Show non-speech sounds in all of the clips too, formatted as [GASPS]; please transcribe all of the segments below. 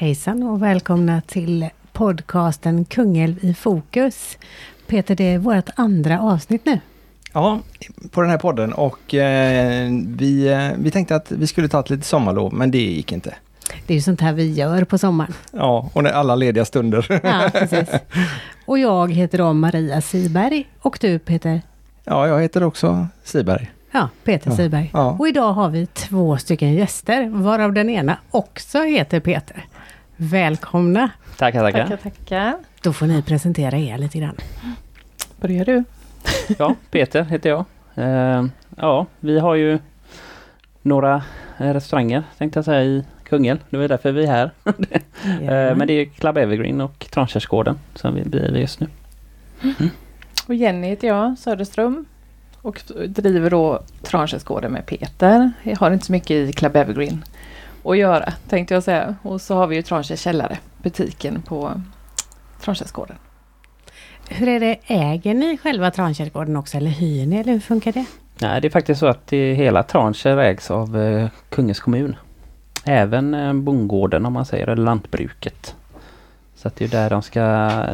Hejsan och välkomna till podcasten Kungälv i fokus. Peter, det är vårt andra avsnitt nu. Ja, på den här podden och eh, vi, eh, vi tänkte att vi skulle ta ett litet sommarlov men det gick inte. Det är ju sånt här vi gör på sommaren. Ja, och när alla lediga stunder. [LAUGHS] Ja, precis. Och jag heter då Maria Siberg och du Peter? Ja, jag heter också Siberg. Ja, Peter Ja, Siberg. ja. Och idag har vi två stycken gäster, varav den ena också heter Peter. Välkomna! Tackar, tackar. Tackar, tackar. Då får ni presentera er lite grann. Börjar du? Ja, Peter heter jag. Eh, ja, vi har ju några eh, restauranger tänkte jag säga i Kungälv. Det var därför vi är här. [LAUGHS] Eh, men det är Club Evergreen och Trankärsgården som vi driver just nu. Och Jenny heter jag, Söderström. Och driver då Trankärsgården med Peter. Jag har inte så mycket i Club Evergreen att göra tänkte jag säga. Och så har vi ju Trankärs källare, butiken på Trankärsgården. Hur är det, äger ni själva Trankärsgården också eller hyr ni eller hur funkar det? Nej, det är faktiskt så att det hela Transkär ägs av eh, Kungens kommun. Även eh, bondgården om man säger, eller lantbruket. Så att det är där de ska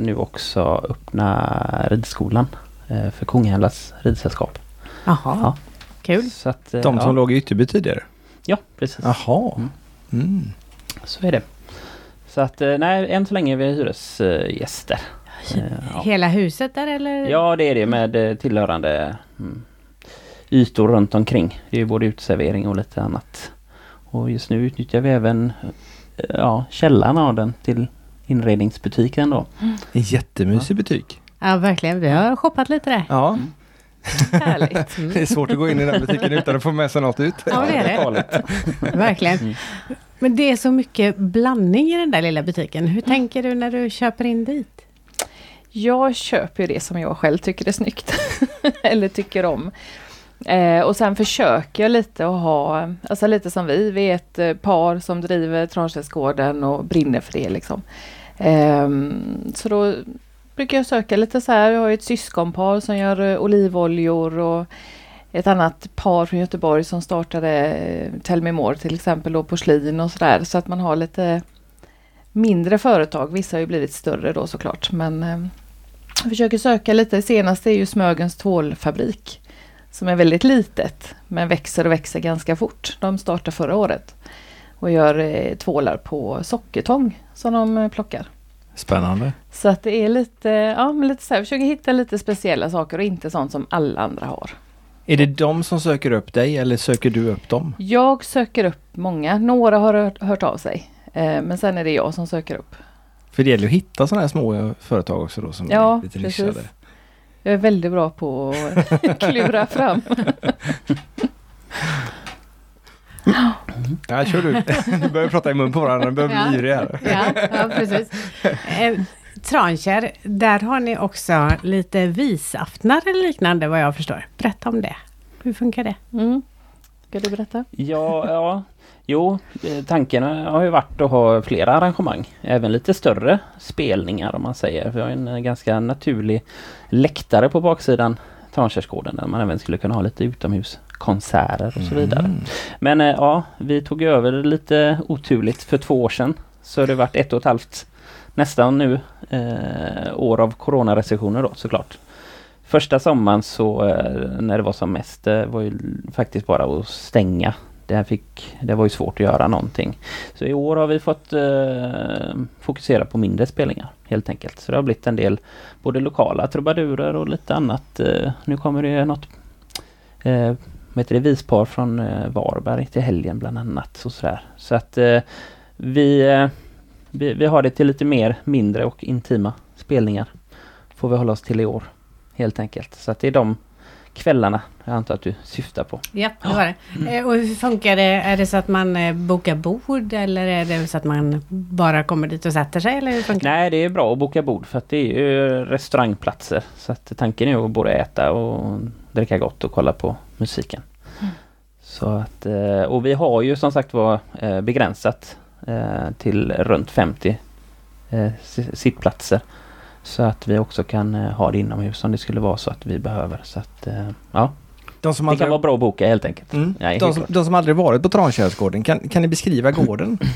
nu också öppna ridskolan eh, för Kungälvs ridsällskap. Jaha, Ja. kul. Så att, eh, De som ja. låg i Ytterby tidigare. Ja, precis. Jaha. Mm. Mm. Så är det. Så att eh, nej, än så länge är vi hyresgäster. Eh, ja. Hela huset där eller? ja, det är det med eh, tillhörande mm, ytor runt omkring. Det är ju både uteservering och lite annat. Och just nu utnyttjar vi även ja, källaren av den till inredningsbutiken då. En jättemysig butik. Ja, verkligen. Vi har shoppat lite där. Ja, [LAUGHS] Härligt. det är svårt att gå in i den butiken utan att få med sig något ut. Ja, det är det. Verkligen. Mm. Men det är så mycket blandning i den där lilla butiken. Hur tänker du när du köper in dit? Jag köper ju det som jag själv tycker är snyggt. [LAUGHS] Eller tycker om. Eh, och sen försöker jag lite att ha, alltså lite som vi, vi är ett eh, par som driver Trankärsgården och brinner för det liksom. Ehm, så då brukar jag söka lite så här, jag har ju ett syskonpar som gör eh, olivoljor och ett annat par från Göteborg som startade eh, Tell Me More till exempel och porslin och sådär. Så att man har lite mindre företag. Vissa har ju blivit större då såklart. Men eh, jag försöker söka lite. Senaste är ju Smögens tvålfabrik. Som är väldigt litet men växer och växer ganska fort. De startade förra året. Och gör tvålar på sockertång som de plockar. Spännande. Så att det är lite, ja men lite så här, försöker hitta lite speciella saker och inte sånt som alla andra har. Är det de som söker upp dig eller söker du upp dem? Jag söker upp många, några har hört, hört av sig. Eh, men sen är det jag som söker upp. För det gäller att hitta sådana här små företag också då som Ja, är lite precis. nischade. Jag är väldigt bra på att [LAUGHS] klura fram. [LAUGHS] Ja, kör du. Nu börjar prata i mun på varandra, nu börjar vi Ja. bli ivriga här. Ja, ja precis. Eh, Transkär, där har ni också lite visaftnar eller liknande vad jag förstår. Berätta om det. Hur funkar det? Mm. Ska du berätta? Ja, ja. Jo, eh, tanken har ju varit att ha flera arrangemang. Även lite större spelningar om man säger. Vi har en eh, ganska naturlig läktare på baksidan Trankärsgården där man även skulle kunna ha lite utomhuskonserter och så vidare. Mm. Men eh, ja, vi tog över det lite oturligt för två år sedan. Så har det varit ett och ett halvt nästan nu eh, år av coronarestriktioner då såklart. Första sommaren så eh, när det var som mest eh, var ju faktiskt bara att stänga. Det, här fick, det var ju svårt att göra någonting. Så i år har vi fått eh, fokusera på mindre spelningar helt enkelt. Så det har blivit en del både lokala trubadurer och lite annat. Eh, nu kommer det något eh, heter det, vispar från eh, Varberg till helgen bland annat. Så, sådär. Så att eh, vi, eh, vi, vi har det till lite mer mindre och intima spelningar. Får vi hålla oss till i år. Helt enkelt. Så att det är de kvällarna jag antar att du syftar på. Ja, det var det. Eh, Och hur funkar det? Är det så att man eh, bokar bord eller är det så att man bara kommer dit och sätter sig? Eller hur funkar? Nej, det är bra att boka bord för att det är ju restaurangplatser. Så att tanken är att både äta och dricka gott och kolla på musiken. Så att, eh, och vi har ju som sagt var begränsat till runt 50 eh, si- sittplatser. Så att vi också kan eh, ha det inomhus om det skulle vara så att vi behöver. Så att, eh, ja, De som det aldrig, kan vara bra att boka helt enkelt. mm. Helt de, som, de som aldrig varit på Trankärsgården, kan, kan ni beskriva gården? [CLEARS THROAT]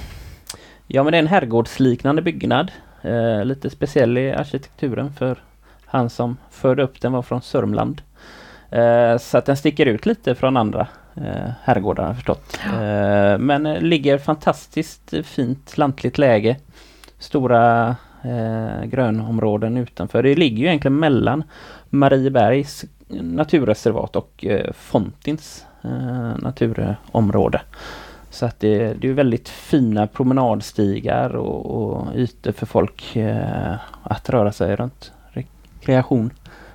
Ja men det är en herrgårdsliknande byggnad. Eh, lite speciell i arkitekturen för han som förde upp den var från Sörmland. Eh, så att den sticker ut lite från andra eh, herrgårdar förstått. Eh, men eh, ligger fantastiskt fint lantligt läge. Stora eh, grönområden utanför. Det ligger ju egentligen mellan Mariebergs naturreservat och eh, Fontins eh, naturområde. Så att det, det är väldigt fina promenadstigar och, och ytor för folk eh, att röra sig runt. Rekreation,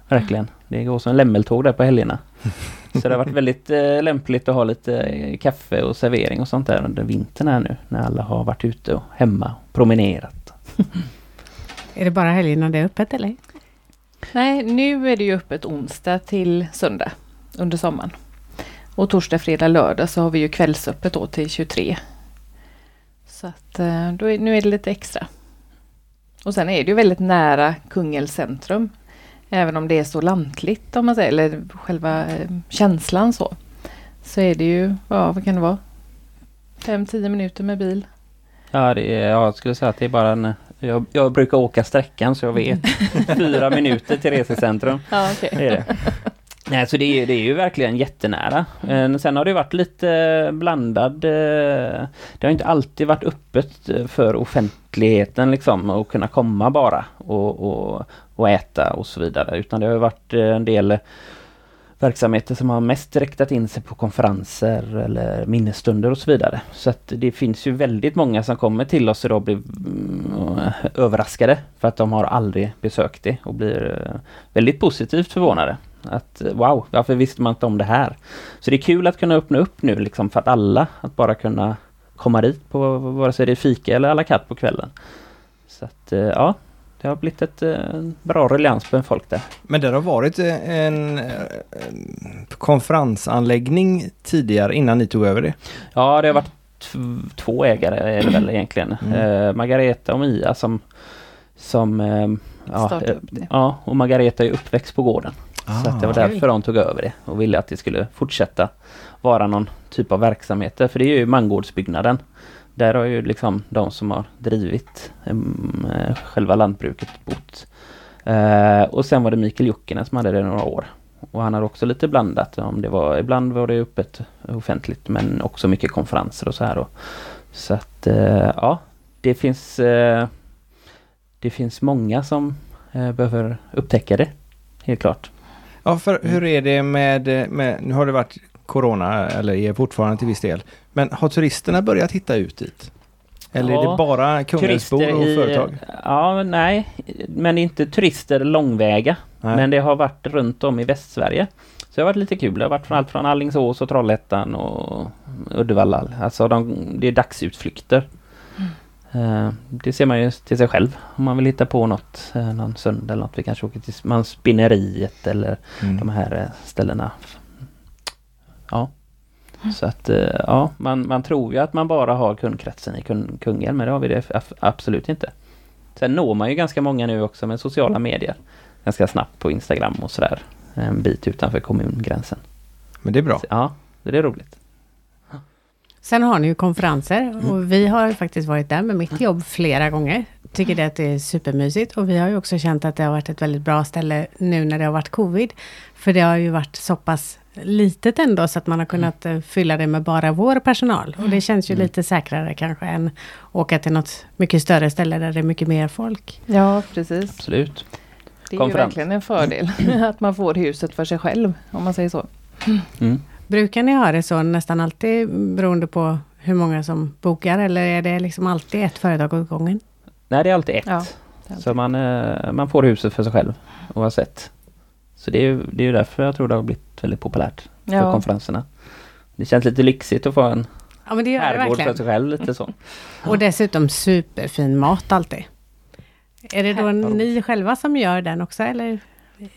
verkligen. Det går som lämmeltåg där på helgerna. [LAUGHS] Så det har varit väldigt eh, lämpligt att ha lite eh, kaffe och servering och sånt där under vintern här nu när alla har varit ute och hemma och promenerat. [LAUGHS] Är det bara helgerna det är öppet eller? Nej, nu är det ju öppet onsdag till söndag under sommaren. Och torsdag, fredag, lördag så har vi ju kvällsöppet då till 23. Så att eh, då är, nu är det lite extra. Och sen är det ju väldigt nära Kungälvs centrum. Även om det är så lantligt om man säger, eller själva eh, känslan så. Så är det ju, ja vad kan det vara? 5-10 minuter med bil. Ja, det är, jag skulle säga att det är bara en... Jag, jag brukar åka sträckan så jag [LAUGHS] vet. Fyra minuter till resecentrum. Ja, okay. Det är det. Nej, så det är, det är ju verkligen jättenära. Eh, sen har det varit lite blandad... Eh, det har inte alltid varit öppet för offentligheten liksom och kunna komma bara och, och, och äta och så vidare. Utan det har varit en del verksamheter som har mest riktat in sig på konferenser eller minnesstunder och så vidare. Så att det finns ju väldigt många som kommer till oss idag och blir mm, överraskade för att de har aldrig besökt det och blir eh, väldigt positivt förvånade. Att wow, varför visste man inte om det här? Så det är kul att kunna öppna upp nu liksom för att alla, att bara kunna komma dit på vare sig det är fika eller alla katt på kvällen. Så att eh, ja, det har blivit ett eh, bra ruljans på folk där. Men det har varit en, en konferensanläggning tidigare innan ni tog över det? Ja, det har varit två ägare är det väl egentligen. Mm. Eh, Margareta och Mia som som eh, ja, ja, och Margareta är uppväxt på gården. Ah, så det var därför okay. de tog över det och ville att det skulle fortsätta vara någon typ av verksamheter. För det är ju mangårdsbyggnaden. Där har ju liksom de som har drivit um, själva lantbruket bott. Uh, och sen var det Mikael Jokinen som hade det några år. Och han har också lite blandat. Om det var, ibland var det öppet offentligt men också mycket konferenser och så här. Då. Så att uh, ja, det finns uh, det finns många som behöver upptäcka det. Helt klart. Ja, för hur är det med, med nu har det varit Corona, eller är fortfarande till viss del. Men har turisterna börjat hitta ut dit? Eller ja, är det bara Kungälvsbor och i, företag? Ja, nej. Men inte turister långväga. Nej. Men det har varit runt om i Västsverige. Så det har varit lite kul. Det har varit från allt från Allingsås och Trollhättan och Uddevalla. Alltså de, det är dagsutflykter. Mm. Uh, det ser man ju till sig själv. Om man vill hitta på något uh, någon söndag eller något. Vi kanske åker till man spinneriet eller mm. de här uh, ställena. Ja. Så att eh, ja, man, man tror ju att man bara har kundkretsen i Kungälv men det har vi det absolut inte. Sen når man ju ganska många nu också med sociala medier. Ganska snabbt på Instagram och sådär. En bit utanför kommungränsen. Men det är bra. Så, ja, det är roligt. Sen har ni ju konferenser och vi har faktiskt varit där med mitt jobb flera gånger. Tycker det att det är supermysigt och vi har ju också känt att det har varit ett väldigt bra ställe nu när det har varit covid. För det har ju varit så pass litet ändå så att man har kunnat mm. fylla det med bara vår personal. Och det känns ju mm. lite säkrare kanske än åka till något mycket större ställe där det är mycket mer folk. Ja, precis. Absolut. Det är Konferens. ju verkligen en fördel [CLEARS THROAT] att man får huset för sig själv, om man säger så. Mm. Brukar ni ha det så nästan alltid beroende på hur många som bokar eller är det liksom alltid ett företag åt gången? Nej, det är alltid ett. Ja, är alltid. Så man, eh, man får huset för sig själv oavsett. Så det är ju det är därför jag tror det har blivit väldigt populärt för ja. konferenserna. Det känns lite lyxigt att få en ja, men det gör herrgård för sig själv lite så. [LAUGHS] Och dessutom superfin mat alltid. Är det då ni själva som gör den också eller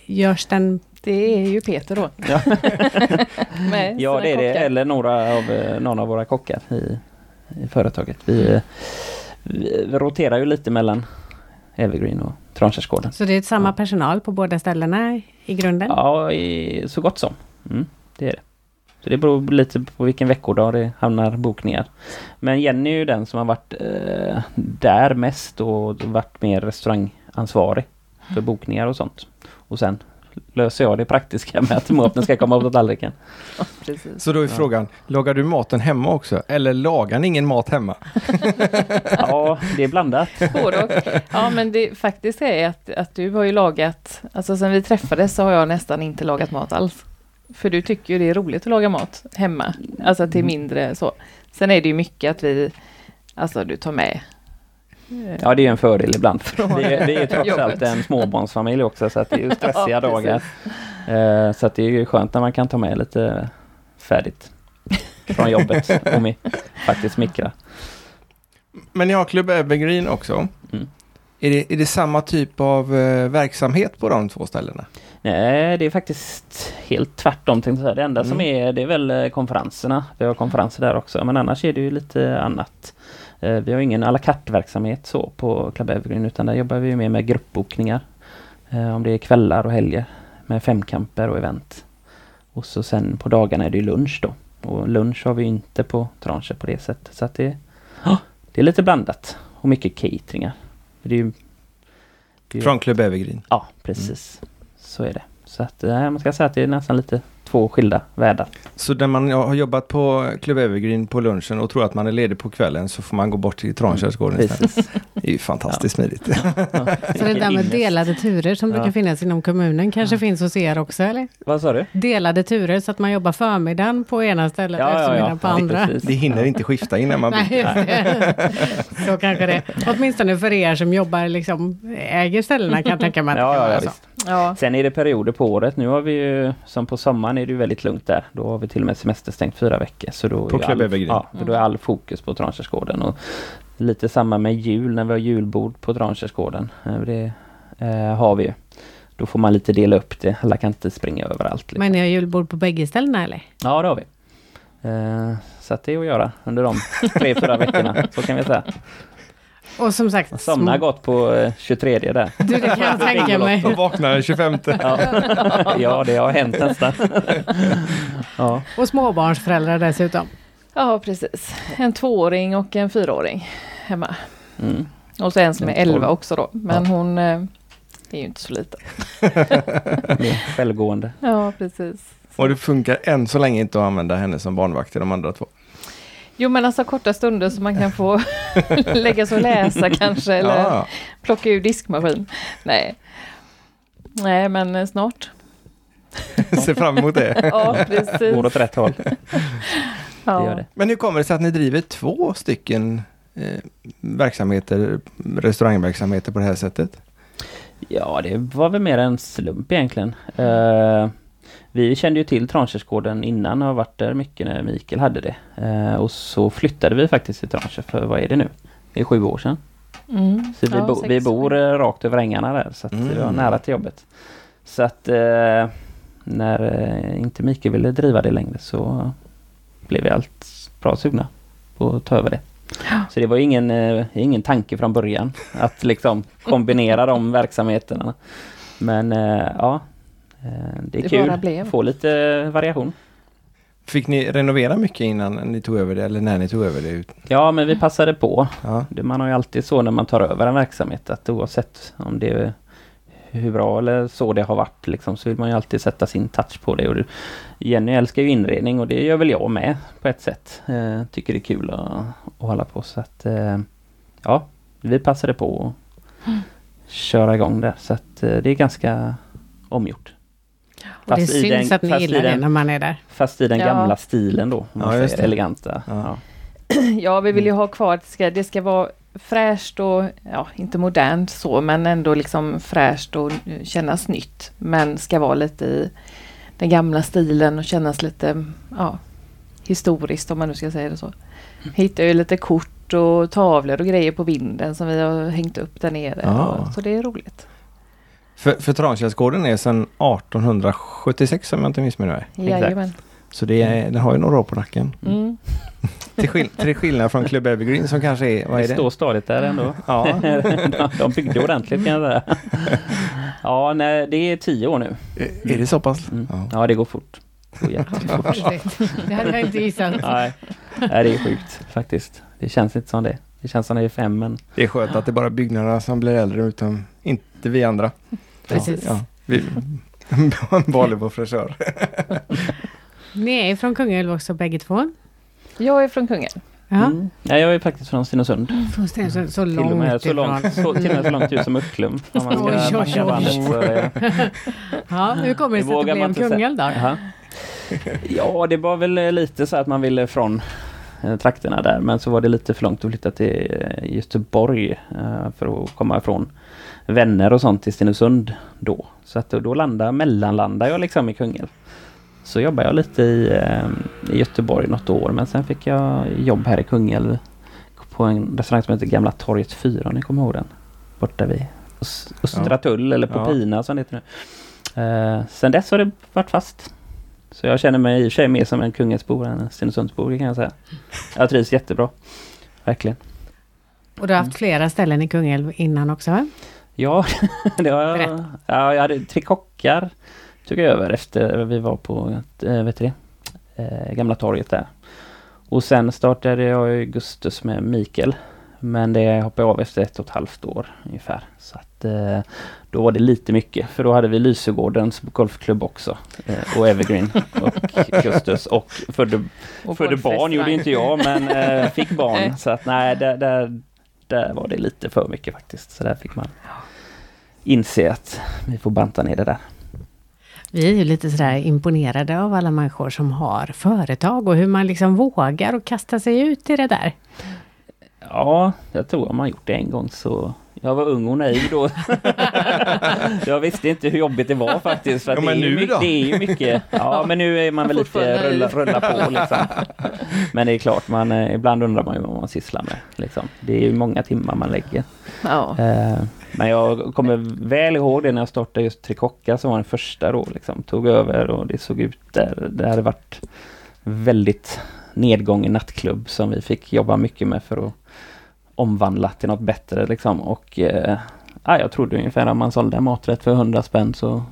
görs den? Det är ju Peter då. Ja, [LAUGHS] ja det är det. Eller några av, eh, någon av våra kockar i, i företaget. Vi, vi, vi roterar ju lite mellan Evergreen och Trankärsgården. Så det är samma personal på båda ställena i grunden? Ja, i, så gott som. Mm, det är det. Så det beror lite på vilken veckodag det hamnar bokningar. Men Jenny är ju den som har varit eh, där mest och varit mer restaurangansvarig för bokningar och sånt. Och sen löser jag det praktiska med att maten ska komma på tallriken. [LAUGHS] Ja, så då är frågan, lagar du maten hemma också? Eller lagar ni ingen mat hemma? [LAUGHS] ja, det är blandat. [LAUGHS] Ja, men det faktiskt är att, att du har ju lagat, alltså sen vi träffades så har jag nästan inte lagat mat alls. För du tycker ju det är roligt att laga mat hemma, alltså till mm. mindre så. Sen är det ju mycket att vi, alltså du tar med Ja det är en fördel ibland. [LAUGHS] Vi är, vi är trots allt en småbarnsfamilj också så att det är ju [LAUGHS] stressiga ja, dagar. Uh, så att det är ju skönt när man kan ta med lite färdigt från jobbet [LAUGHS] och mi faktiskt mikra. Men ni har Club Evergreen också. Mm. Är, det, är det samma typ av uh, verksamhet på de två ställena? Nej, det är faktiskt helt tvärtom tänkte jag. Det enda mm. som är, det är väl eh, konferenserna. Vi har konferenser där också, men annars är det ju lite annat. Eh, vi har ingen à la carte-verksamhet så på Club Evergreen utan där jobbar vi mer med gruppbokningar. Eh, om det är kvällar och helger med femkamper och event. Och så sen på dagarna är det lunch då. Och lunch har vi inte på Tranche på det sättet. Så att det, det är lite blandat. Och mycket cateringar. Det är ju, det är, Från Club Evergreen? Ja, precis. Mm. Så är det. Så att man ska säga att det är nästan lite två skilda världar. Så när man har jobbat på Club Evergreen på lunchen och tror att man är ledig på kvällen så får man gå bort till Trankärsgården mm, istället. Det är ju fantastiskt ja. smidigt. Ja. Så det där med delade turer som ja. brukar finnas inom kommunen kanske ja. finns hos er också eller? Vad sa du? Delade turer så att man jobbar förmiddagen på ena stället och eftermiddagen på andra. Precis. Det hinner inte skifta innan man byter. så kanske det Åtminstone för er som jobbar liksom äger ställena kan jag tänka mig. Ja, ja, ja, Ja. Sen är det perioder på året. Nu har vi ju, som på sommaren är det ju väldigt lugnt där. Då har vi till och med semesterstängt fyra veckor. Så då på Club all, ja, då är all fokus på Trankärsgården. Och lite samma med jul när vi har julbord på Trankärsgården. Eh, det eh, har vi ju. Då får man lite dela upp det. Alla kan inte springa överallt. Liksom. Men ni har julbord på bägge ställena eller? Ja det har vi. Eh, så att det är att göra under de tre, fyra veckorna. Så kan vi säga. Och som sagt... Jag somnar gott på 23 eh, där. Du, det kan jag tänka mig. Och vaknar 25. ja. [LAUGHS] ja, det har hänt nästan. [LAUGHS] ja. Och småbarnsföräldrar dessutom. Ja, precis. En tvååring och en fyraåring hemma. Mm. Och så en som är 11 också då. Men ja. hon eh, är ju inte så liten. [LAUGHS] Självgående. Ja, precis. Och det funkar än så länge inte att använda henne som barnvakt till de andra två? Jo men alltså korta stunder som man kan få [LAUGHS] lägga sig och läsa [LAUGHS] kanske eller ja. plocka ur diskmaskin. Nej. Nej men eh, snart. [LAUGHS] Se fram emot det. ja precis. Går åt rätt håll. ja. Det det. Men hur kommer det sig att ni driver två stycken eh, verksamheter, restaurangverksamheter på det här sättet? Ja det var väl mer en slump egentligen. Uh, vi kände ju till Tranchersgården innan och har varit där mycket när Mikael hade det. Eh, och så flyttade vi faktiskt till Tranche för vad är det nu? Det är sju år sedan. Mm. Så vi, ja, bo, vi bor eh, rakt över ängarna där så att mm. vi var nära till jobbet. Så att eh, när eh, inte Mikael ville driva det längre så blev vi allt bra sugna på att ta över det. [GASPS] Så det var ingen, eh, ingen tanke från början att liksom kombinera de verksamheterna. Men eh, ja, det är det kul att få lite variation. Fick ni renovera mycket innan ni tog över det eller när ni tog över det? Ja, men vi passade på. Ja. Man har ju alltid så när man tar över en verksamhet att oavsett om det är hur bra eller så det har varit liksom, så vill man ju alltid sätta sin touch på det. Och Jenny älskar ju inredning och det gör väl jag med på ett sätt. Eh, tycker det är kul att, att hålla på så att eh, ja, vi passade på att mm. köra igång där så att eh, det är ganska omgjort. Och det syns den, att ni gillar den, det när man är där. Fast i den ja. gamla stilen då. Ja, just. Eleganta. Ja. [CLEARS THROAT] ja. vi vill ju ha kvar att det ska, det ska vara fräscht och, ja, inte modernt så, men ändå liksom fräscht och kännas nytt. Men ska vara lite i den gamla stilen och kännas lite, ja, historiskt om man nu ska säga det så. Mm. Hittar ju lite kort och tavlor och grejer på vinden som vi har hängt upp där nere. Och, så det är roligt. För, för Trankärsgården är sedan 1876 om jag inte missminner mig. Jajamän. Så det är, den har ju några år på nacken. Mm. [LAUGHS] till, skill till skillnad från Club Evergreen som kanske är, vad är det? Står stadigt där ändå. [LAUGHS] Ja. [LAUGHS] de byggde ordentligt kan jag säga. ja, nej, det är tio år nu. Är det så pass? Mm. Ja. ja. det går fort. det hade jag inte gissat. Nej. Nej, det är sjukt faktiskt. Det känns inte som det. Det känns som det är fem men... Det är skönt att det är bara byggnaderna som blir äldre utan inte vi andra. Precis. Ja, vi, [LAUGHS] frisör. [LAUGHS] Ni är från Kungälv också bägge två? Jag är från Kungälv. Ja. Mm. ja, jag är faktiskt från Stenungsund. Från Stenungsund, så långt till och med så långt, så, till och med så långt ut som Ucklum. Om man ska [LAUGHS] oj, oj, bandet. Så, ja. ja, hur kommer det sig att det blev Kungälv då? Aha. Ja, det var väl lite så att man ville från eh, trakterna där. Men så var det lite för långt att flytta till eh, Göteborg eh, för att komma ifrån vänner och sånt till Stenungsund då. Så att då landade, mellanlandade jag liksom i Kungälv. Så jobbade jag lite i, eh, i Göteborg något år men sen fick jag jobb här i Kungälv på en restaurang som heter Gamla torget 4 om ni kommer ihåg den. Borta vid Östra ja. Tull eller på ja. Pina som det heter nu. Eh, sen dess har det varit fast. Så jag känner mig i och för sig mer som en Kungälvsbo än en Stenungsundsbo kan jag säga. Jag trivs jättebra. Verkligen. Och du har haft flera ställen i Kungälv innan också va? Ja, [LAUGHS] det har jag. Ja, jag hade tre kockar tog jag över efter vi var på äh, vet det, äh, Gamla torget där. Och sen startade jag Augustus med Mikael. Men det hoppade av efter ett och ett halvt år ungefär. Så att eh, då var det lite mycket för då hade vi Lysegårdens golfklubb också. Eh, och Evergreen [LAUGHS] och Augustus och födde, och födde barn gjorde inte jag men eh, fick barn. [LAUGHS] så att nej där, där, där var det lite för mycket faktiskt. Så där fick man inse att vi får banta ner det där. Vi är ju lite sådär imponerade av alla människor som har företag och hur man liksom vågar och kasta sig ut i det där. Ja, jag tror om man gjort det en gång så jag var ung och naiv då. [LAUGHS] jag visste inte hur jobbigt det var faktiskt. För ja, det, är nu mycket, då? det är ju mycket. Ja, men nu är man väl lite rulla, rulla på liksom. Men det är klart, man, eh, ibland undrar man ju vad man sysslar med. Liksom. Det är ju många timmar man lägger. Ja. Eh, men jag kommer väl ihåg det när jag startade just Trikocka som var den första då. Liksom, tog över och det såg ut där. Det hade varit väldigt nedgången nattklubb som vi fick jobba mycket med för att omvandla till något bättre liksom. Och eh, jag trodde ungefär att man sålde en maträtt för 100 spänn så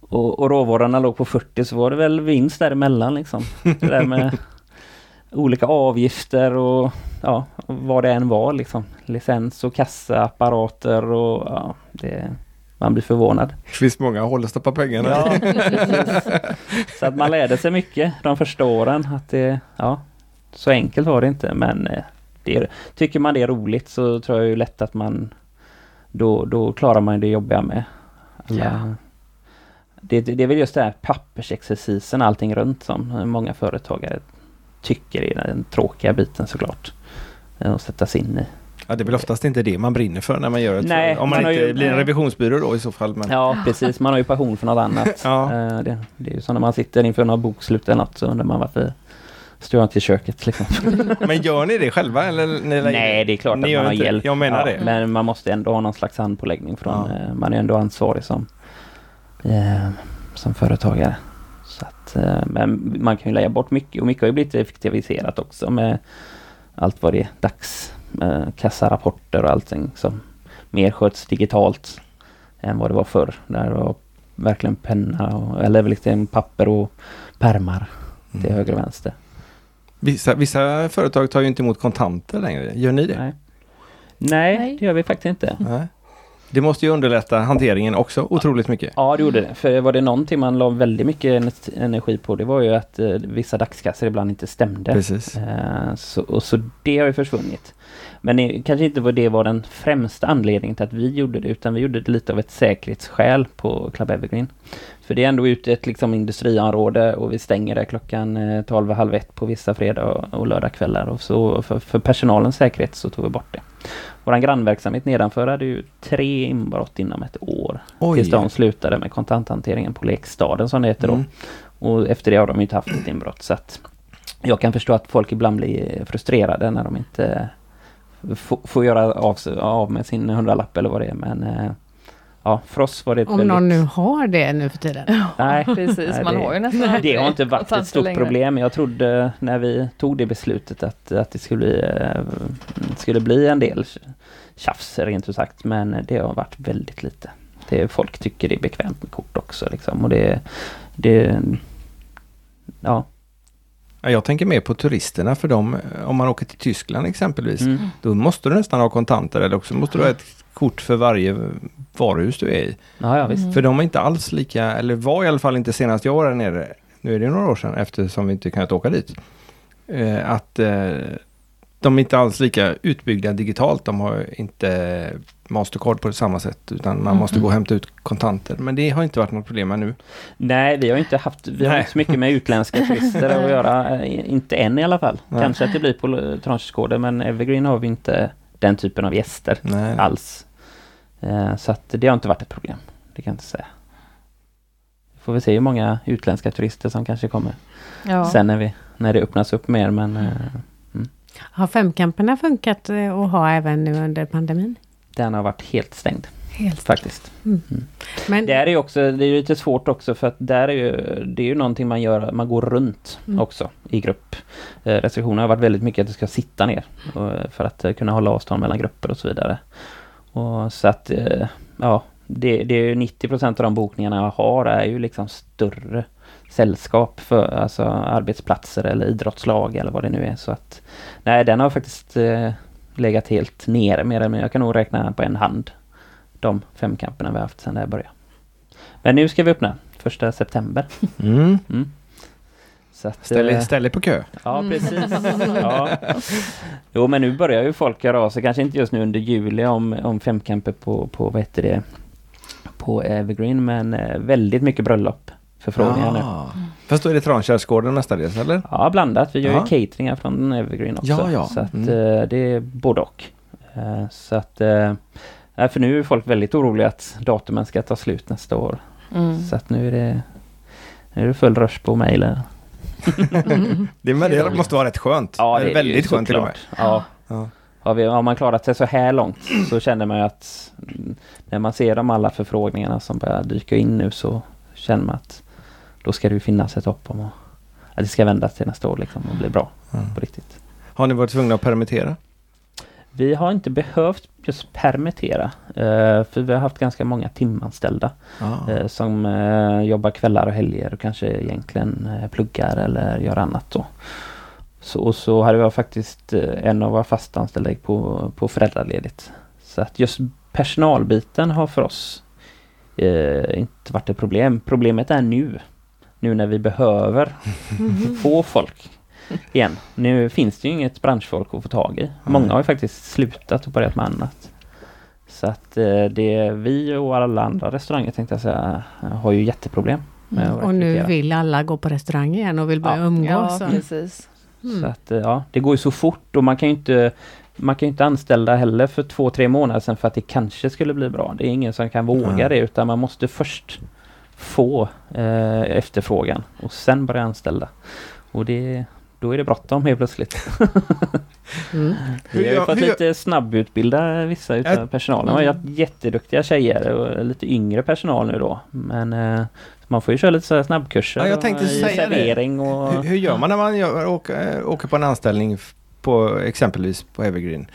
och, och råvarorna låg på 40 så var det väl vinst däremellan liksom. Det där med olika avgifter och ja, vad det än var liksom. Licens och kassaapparater och ja, det, man blir förvånad. Det finns många håll att stoppa pengarna ja, [LAUGHS] Så att man lärde sig mycket de första åren. Att det, ja, så enkelt var det inte men eh, det, tycker man det är roligt så tror jag ju lätt att man då, då klarar man det jobbiga med. Alla, ja. det, det är väl just det här pappersexercisen allting runt som många företagare tycker är den tråkiga biten såklart. Att sätta sig in i. Ja, det är väl oftast inte det man brinner för när man gör ett Nej, Om man, man inte ju, blir en revisionsbyrå då i så fall. Men... Ja, precis. Man har ju passion för något annat. [LAUGHS] ja. Eh, det, det, är ju som när man sitter inför något bokslut eller något så undrar man varför står jag inte i köket liksom. [LAUGHS] Men gör ni det själva? Eller, eller Nej, det är klart att man har inte. hjälp. Jag menar ja, det. Men man måste ändå ha någon slags handpåläggning från, ja. Eh, man är ändå ansvarig som, eh, som företagare. Eh, men man kan ju lägga bort mycket och mycket har ju blivit effektiviserat också med allt vad det är, dags, eh, kassarapporter och allting som mer sköts digitalt än vad det var förr. Där det var verkligen penna och, eller liksom papper och pärmar till mm. höger och vänster. Vissa, vissa företag tar ju inte emot kontanter längre. Gör ni det? Nej, Nej det gör vi faktiskt inte. Nej. Det måste ju underlätta hanteringen också otroligt mycket. Ja, det gjorde det. För var det någonting man la väldigt mycket energi på det var ju att eh, vissa dagskassor ibland inte stämde. Precis. Eh, så, och så det har ju försvunnit. Men det, kanske inte var det var den främsta anledningen till att vi gjorde det utan vi gjorde det lite av ett säkerhetsskäl på Club Evergreen. För det är ändå ute ett liksom industriområde och vi stänger där klockan 12, eh, halv ett på vissa fredag och lördagskvällar. Och så för, för personalens säkerhet så tog vi bort det. Vår grannverksamhet nedanför hade ju tre inbrott inom ett år. Oj. Tills de slutade med kontanthanteringen på Lekstaden som det heter mm. då. Och efter det har de inte haft ett inbrott. Så att jag kan förstå att folk ibland blir frustrerade när de inte får göra av, av med sin hundralapp eller vad det är. Men eh, ja, för oss var det Om väldigt... någon nu har det nu för tiden. Nej, [LAUGHS] precis. Nej, man det, har ju nästan Det har inte varit ett stort problem. Jag trodde när vi tog det beslutet att, att det skulle bli, eh, skulle bli en del tjafs rent ut sagt. Men det har varit väldigt lite. Det, folk tycker det är bekvämt med kort också. Liksom. Och det, det, ja. Jag tänker mer på turisterna för dem, om man åker till Tyskland exempelvis, mm. då måste du nästan ha kontanter eller också måste du ha ett kort för varje varuhus du är i. Ja, ja, visst. För de är inte alls lika, eller var i alla fall inte senast jag var där nere, nu är det några år sedan eftersom vi inte kunnat åka dit, eh, att eh, de är inte alls lika utbyggda digitalt. De har inte Mastercard på samma sätt utan man mm. måste gå och hämta ut kontanter. Men det har inte varit något problem ännu. Nej, vi har inte haft vi har inte så mycket med utländska turister att göra. Eh, inte än i alla fall. Nej. Kanske att det blir på Tranchesgården men Evergreen har vi inte den typen av gäster Nej. alls. Eh, så att det har inte varit ett problem. Det kan jag inte säga. Får vi se hur många utländska turister som kanske kommer ja. sen när, vi, när det öppnas upp mer men mm. Har femkamperna funkat eh, att ha även nu under pandemin? Den har varit helt stängd. Helt faktiskt. Mm. Mm. Men det är också, det är lite svårt också för att där är ju, det är ju någonting man gör, man går runt mm. också i grupp. Eh, restriktionerna har varit väldigt mycket att du ska sitta ner och, för att eh, kunna hålla avstånd mellan grupper och så vidare. Och så att, eh, ja, det, det är 90% av de bokningarna jag har är ju liksom större sällskap för alltså arbetsplatser eller idrottslag eller vad det nu är. Så att nej, den har faktiskt eh, legat helt nere med men jag kan nog räkna på en hand de fem kamperna vi har haft sedan det här började. Men nu ska vi öppna första september. [LAUGHS] Mm. Mm. Så att, ställ, eh, ställ dig på kö. Ja, precis. [LAUGHS] ja. Jo, men nu börjar ju folk höra av sig, kanske inte just nu under juli om, om femkamper på, på, vad heter det, på Evergreen, men eh, väldigt mycket bröllop förfrågningar nu. Fast då är det Trankärsgården mestadels eller? Ja blandat. Vi gör ja. ju cateringar från Evergreen också. Ja, ja. Så att mm. Eh, det är både och. Eh, så att eh, för nu är folk väldigt oroliga att datumen ska ta slut nästa år. Mm. Så att nu är det nu är det full rush på mejlen. [LAUGHS] det, det måste vara rätt skönt. Ja, det är väldigt skönt till och med. Ja. ja. Har, vi, har man klarat sig så här långt så känner man ju att när man ser de alla förfrågningarna som börjar dyka in nu så känner man att då ska det ju finnas ett hopp om att, att det ska vända till nästa år liksom och bli bra mm. på riktigt. Har ni varit tvungna att permittera? Vi har inte behövt just permittera. Uh, för vi har haft ganska många timanställda. Ah. Uh, som uh, jobbar kvällar och helger och kanske egentligen pluggar eller gör annat då. Så, och så hade vi faktiskt en av våra fastanställda på, på föräldraledigt. Så att just personalbiten har för oss inte varit ett problem. Problemet är nu nu när vi behöver få folk igen. Nu finns det ju inget branschfolk att få tag i. Många har ju faktiskt slutat och börjat med annat. Så att eh, det vi och alla andra restauranger tänkte jag säga har ju jätteproblem. Med mm. och nu vill alla gå på restaurang igen och vill börja ja. umgås. Ja, precis. Mm. Så att eh, ja, det går ju så fort och man kan ju inte man kan inte anställa heller för två, tre månader sedan för att det kanske skulle bli bra. Det är ingen som kan våga mm. det utan man måste först få eh, efterfrågan och sen börja anställa. Och det, då är det bråttom helt plötsligt. [LAUGHS] mm. Vi har ju fått lite snabbutbilda vissa utav personalen. Vi har mm. jätteduktiga tjejer och lite yngre personal nu då. Men eh, man får ju köra lite så snabbkurser. Ja, jag tänkte och, säga servering och... Hur, hur, gör man när man gör, åker, åker på en anställning på exempelvis på Evergreen?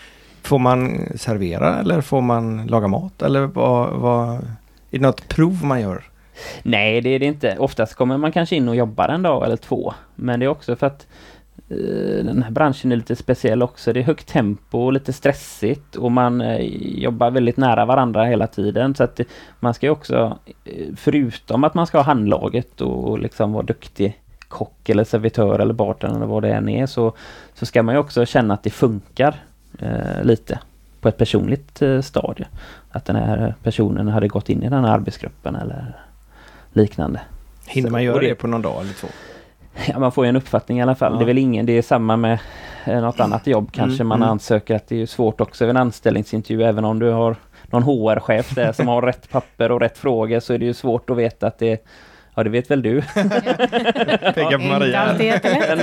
Får man servera eller får man laga mat eller vad, vad, är det något prov man gör? Nej, det är det inte. Oftast kommer man kanske in och jobbar en dag eller två. Men det är också för att eh, den här branschen är lite speciell också. Det är högt tempo och lite stressigt och man eh, jobbar väldigt nära varandra hela tiden. Så att man ska ju också, eh, förutom att man ska ha handlaget och, liksom vara duktig kock eller servitör eller bartender eller vad det än är så, så ska man ju också känna att det funkar lite på ett personligt stadie. Att den här personen hade gått in i den här arbetsgruppen eller liknande. Hinner man göra det, det, på någon dag eller två? Ja, man får ju en uppfattning i alla fall. Ja. Det är väl ingen, det är samma med eh, något annat jobb kanske mm, man mm. ansöker att det är svårt också vid en anställningsintervju även om du har någon HR-chef där som har rätt papper och rätt frågor så är det ju svårt att veta att det Ja det vet väl du? Peka på Maria.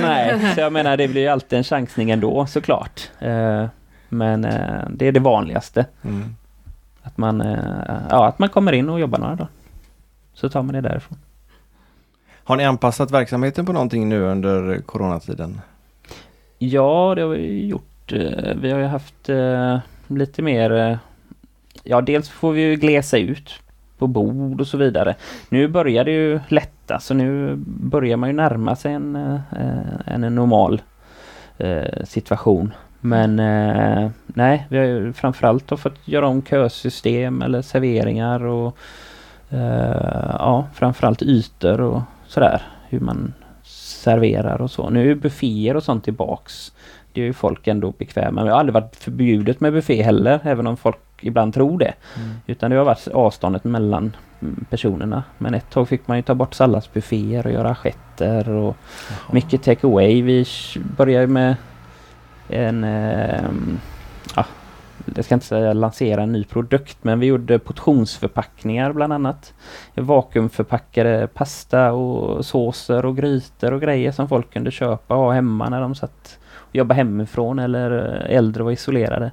Nej, så jag menar det blir ju alltid en chansning ändå såklart. Eh, men eh, det är det vanligaste. Mm. Att, man, ja, att man kommer in och jobbar några dagar. Så tar man det därifrån. Har ni anpassat verksamheten på någonting nu under coronatiden? Ja, det har vi gjort. Eh, vi har ju haft eh, lite mer... Eh, ja, dels får vi ju glesa ut på bord och så vidare. Nu börjar det ju lätta. Så nu börjar man ju närma sig en, en, normal situation. Men nej, vi har ju framförallt fått göra om kösystem eller serveringar och eh, ja, framförallt ytor och sådär. Hur man serverar och så. Nu är bufféer och sånt tillbaks. Det är ju folk ändå bekväma med. Det har aldrig varit förbjudet med buffé heller, även om folk ibland tror det. Mm. Utan det har varit avståndet mellan personerna. Men ett tag fick man ju ta bort salladsbufféer och göra assietter och mycket take away. Vi började med en... Eh, ja, jag ska inte säga lansera en ny produkt men vi gjorde portionsförpackningar bland annat. Vakuumförpackade pasta och såser och grytor och grejer som folk kunde köpa och ha hemma när de satt och jobbade hemifrån eller äldre var isolerade.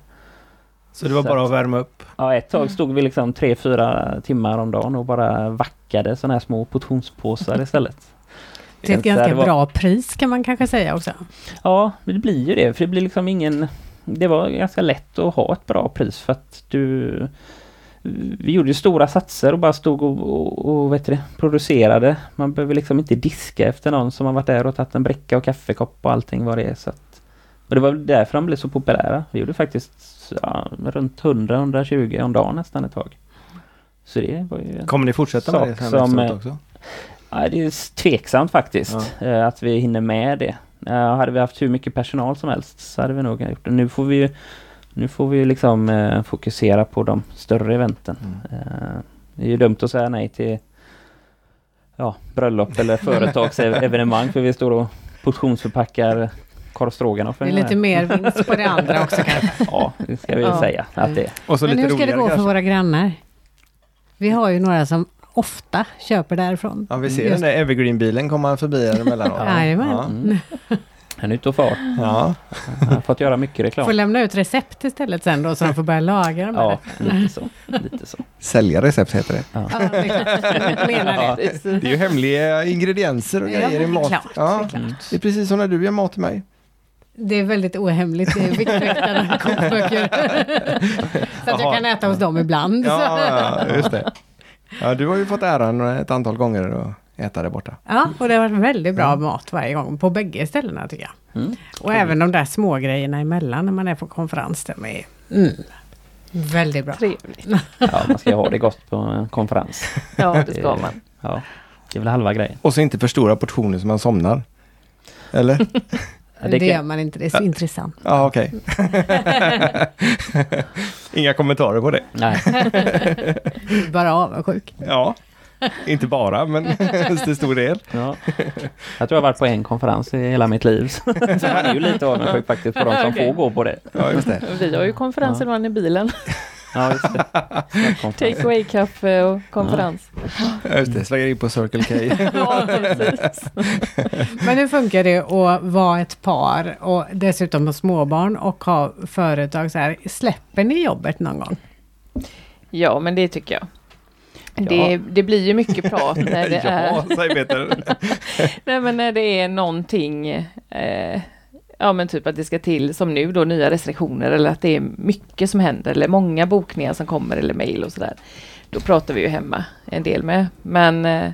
Så det var Så bara att- att värma upp? Ja, ett tag stod vi liksom 3-4 timmar om dagen och bara vackade sådana här små portionspåsar istället. Till ett ganska var- bra pris kan man kanske säga också. Ja, det blir ju det. För det blir liksom ingen... Det var ganska lätt att ha ett bra pris för att du... Vi gjorde ju stora satser och bara stod och, och, och vet du producerade. Man behöver liksom inte diska efter någon som har varit där och tagit en bricka och kaffekopp och allting vad det är. Så att, och det var därför de blev så populära. Vi gjorde faktiskt ja, runt 100-120 om dagen nästan ett tag. Så det var ju... Kommer ni fortsätta med det sen som, också? Ja, det är tveksamt faktiskt eh, att vi hinner med det. Eh, hade vi haft hur mycket personal som helst så hade vi nog gjort det. Nu får vi ju nu får vi liksom eh, fokusera på de större eventen. Mm. Eh, det är ju dumt att säga nej till ja, bröllop eller [LAUGHS] företagsevenemang för vi står och portionsförpackar korv. Det är lite mer vinst på det andra [LAUGHS] också kanske. Ja, det ska vi Ja. säga att det är. Och så Men lite hur ska det gå för kanske? våra grannar? Vi har ju några som ofta köper därifrån. Ja, vi ser Just- den där Evergreen-bilen komma förbi här emellanåt. [LAUGHS] Jajamän. Ja. Mm. Han är ute och far. Ja. Han har fått göra mycket reklam. Får lämna ut recept istället sen då så de får börja laga dem. Ja, eller? lite så. Lite så. Sälja recept heter det. Ja. Ja, det är [LAUGHS] det. Det ju hemliga ingredienser och Ja, grejer det i är mat. klart, Ja. det är klart. Mm. Det är precis som när du gör mat till mig. Det är väldigt ohemligt i Viktväktarna [LAUGHS] kokböcker. så att jag kan äta hos dem ibland. Ja, ja, just det. Ja, du har ju fått äran ett antal gånger att äta där borta. Ja, och det har varit väldigt bra mat varje gång på bägge ställena tycker jag. Mm. Och även de där små grejerna emellan när man är på konferens. De är mm, väldigt bra. Trevligt. [LAUGHS] Ja, man ska ha det gott på en konferens. Ja, det ska man. Ja, det är väl halva grejen. Och så inte för stora portioner så man somnar. Eller? [LAUGHS] Ja, Det, kan- gör man inte, det är så intressant. Ja, okej. [LAUGHS] Inga kommentarer på det. Nej, [LAUGHS] Bara avundsjuk. Ja, inte bara, men [LAUGHS] till stor del. ja. Jag tror jag har varit på en konferens i hela mitt liv. Så man är ju lite avundsjuk faktiskt på de som Okej. får gå på det. Ja, just det. Vi har ju konferenser ibland i bilen. Ja, just det. [LAUGHS] Take away-kaffe och konferens. Ja, just det. Slänger in på Circle K. [LAUGHS] Ja, precis. Men hur funkar det att vara ett par och dessutom ha småbarn och ha företag så här? Släpper ni jobbet någon gång? Ja, men det tycker jag. Ja. Det, det blir ju mycket prat när det [LAUGHS] är Ja, Peter. Nej men när det är någonting, eh, ja men typ att det ska till som nu då nya restriktioner eller att det är mycket som händer eller många bokningar som kommer eller mejl och sådär. Då pratar vi ju hemma en del med. Men, eh,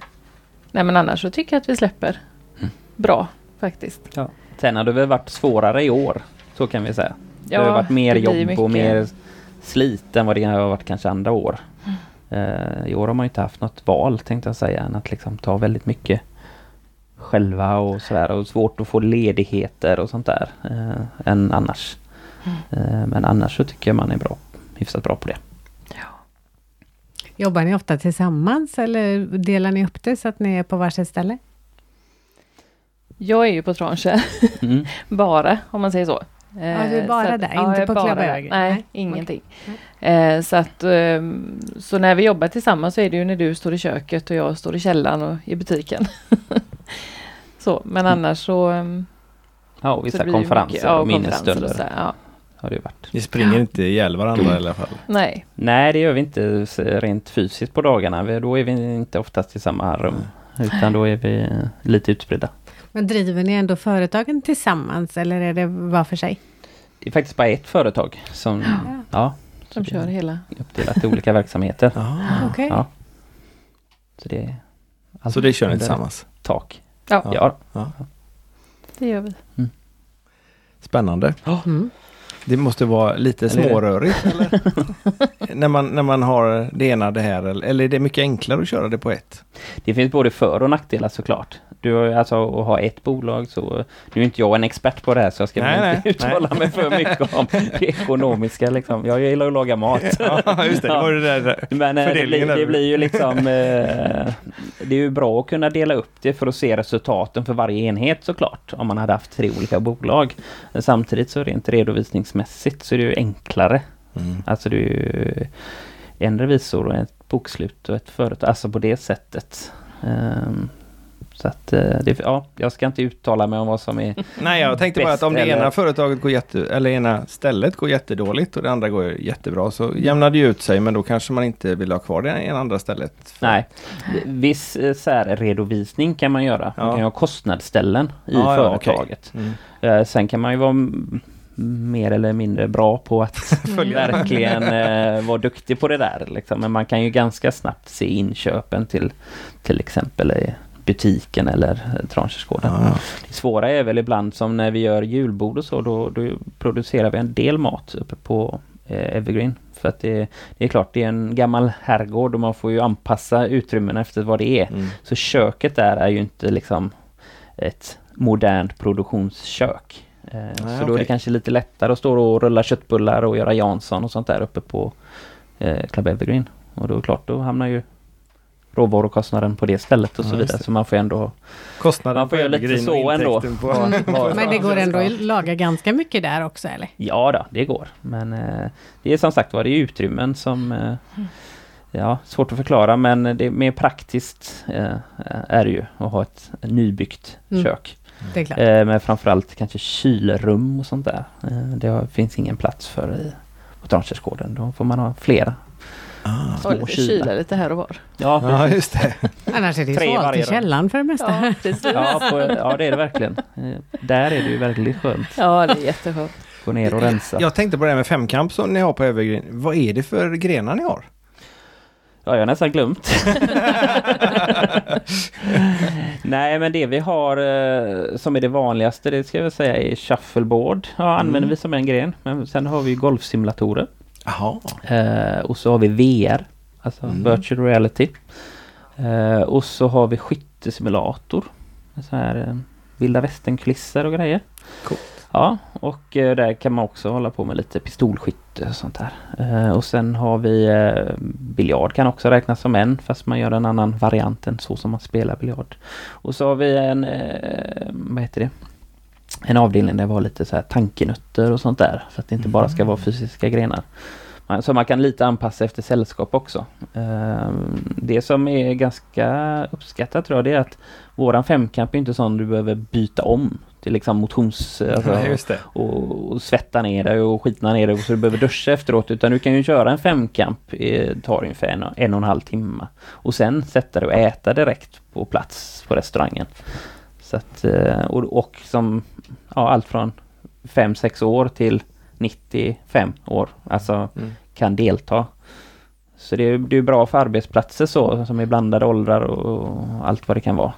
nej men annars så tycker jag att vi släpper Mm. bra faktiskt. Sen har det väl varit svårare i år. Så kan vi säga. det har Ja, varit mer jobb och mycket. mer slit än vad det har varit kanske andra år. Eh, I år har man ju inte haft något val tänkte jag säga än att liksom ta väldigt mycket själva och sådär och svårt att få ledigheter och sånt där eh, än annars. Eh, men annars så tycker jag man är bra, hyfsat bra på det. Jobbar ni ofta tillsammans eller delar ni upp det så att ni är på varsitt ställe? Jag är ju på Tranche, Mm. [LAUGHS] bara om man säger så. Ja, du är Eh, bara så att- där, ja, inte på. Evergreen? Nej, Nej, ingenting. Eh, så att, ehm, så när vi jobbar tillsammans så är det ju när du står i köket och jag står i källaren och i butiken. [LAUGHS] så, men annars så... ehm, Ja, och så vissa ju konferenser mycket- ja, och minnesstunder så ja. har det ju varit. Ni springer inte ihjäl varandra i alla fall. Nej, Nej, det gör vi inte rent fysiskt på dagarna. Då är vi inte oftast i samma rum. Utan då är vi lite utspridda. Men driver ni ändå företagen tillsammans eller är det var för sig? Det är faktiskt bara ett företag som ja, så som kör hela. uppdelat i olika verksamheter. Ja. [LAUGHS] Okej. Ja. Så det är Så det kör ni tillsammans? Tak. Ja, Ja. Ja. det gör vi. Spännande. Mm. Det måste vara lite Eller smårörigt [LAUGHS] eller? när, man, när man har det ena det här eller, är det mycket enklare att köra det på ett? Det finns både för och nackdelar såklart. Du alltså att ha ett bolag så... Nu är inte jag en expert på det här så jag ska Nej, inte nej, uttala mig för mycket om [LAUGHS] det ekonomiska liksom. Jag gillar att laga mat. [LAUGHS] Ja, just det. Var det där. Men eh, det blir, det blir ju liksom... Eh, det är ju bra att kunna dela upp det för att se resultaten för varje enhet såklart. Om man hade haft tre olika bolag. Samtidigt så rent redovisningsmässigt så är det ju enklare. Mm. Alltså det är ju en revisor och ett bokslut och ett företag. Alltså på det sättet. Ehm, så att eh, det, ja, jag ska inte uttala mig om vad som är... [LAUGHS] Nej, jag tänkte bara att om det eller- ena företaget går jätte, eller ena stället går jättedåligt och det andra går jättebra så jämnar det ju ut sig men då kanske man inte vill ha kvar det ena andra stället. För- Nej, viss eh, särredovisning kan man göra. Man Ja. kan ju ha kostnadsställen i Ja, ja, okej. företaget. Mm. Eh, sen kan man ju vara mer eller mindre bra på att [LAUGHS] verkligen eh, vara duktig på det där. Liksom. Men man kan ju ganska snabbt se inköpen till till exempel i butiken eller Tranchersgården. Ja, ja. Det svåra är väl ibland som när vi gör julbord och så, då, då producerar vi en del mat uppe på eh, Evergreen. För att det, det är klart, det är en gammal herrgård och man får ju anpassa utrymmena efter vad det är. Mm. Så köket där är ju inte liksom ett modernt produktionskök. Eh, så då är det kanske lite lättare att stå och rulla köttbullar och göra Jansson och sånt där uppe på eh, Club Evergreen. Och då är det klart, då hamnar ju råvarukostnaden på det stället och Ja, så vidare. Så man får ändå Kostnaden Man får göra lite så ändå. På, Mm. [LAUGHS] [LAUGHS] på- Men det går ändå att laga ganska mycket där också eller? Ja då, det går. Men eh, det är som sagt var, det är utrymmen som eh, Ja, svårt att förklara men det är mer praktiskt eh, är det ju att ha ett nybyggt Mm. kök. Det är klart. Eh, med framförallt kanske kylrum och sånt där. Eh, det har, finns ingen plats för i på Tranchersgården. Då får man ha flera. Ah. Små kylar. kyla lite här och var. Ja, Ja, just det. Annars är det ju tre svalt i källaren för det mesta. Ja, ja, på, ja, det är det verkligen. Eh, där är det ju väldigt skönt. Ja, det är jätteskönt. Gå ner och rensa. Jag tänkte på det här med femkamp som ni har på Evergreen. Vad är det för grenar ni har? Ja, jag har nästan glömt. [LAUGHS] Nej, men det vi har eh, som är det vanligaste, det ska jag säga är shuffleboard. Ja, använder Mm. vi som en gren. Men sen har vi golfsimulatorer. Jaha. Eh, och så har vi VR, alltså Mm. virtual reality. Eh, och så har vi skyttesimulator. Så här eh, vilda västern-kulisser och grejer. Coolt. Ja, och eh, där kan man också hålla på med lite pistolskytte och sånt där. Eh, och sen har vi eh, biljard kan också räknas som en fast man gör en annan variant än så som man spelar biljard. Och så har vi en, vad heter det? En avdelning där vi har lite så här tankenötter och sånt där. Så att det inte bara ska vara fysiska grenar. Så man kan lite anpassa efter sällskap också. Det som är ganska uppskattat tror jag det är att våran femkamp är inte sån du behöver byta om till liksom motions... Alltså, Ja, det. och, och svetta ner dig och skitna ner dig och så du behöver duscha efteråt. Utan du kan ju köra en femkamp, eh, tar ungefär en, och- en och en halv timme. Och sen sätta dig och äta direkt på plats på restaurangen. Så att, eh, och, och som ja, allt från 5-6 år till 95 år. Alltså Mm. kan delta. Så det är, det är bra för arbetsplatser så, som är blandade åldrar och allt vad det kan vara.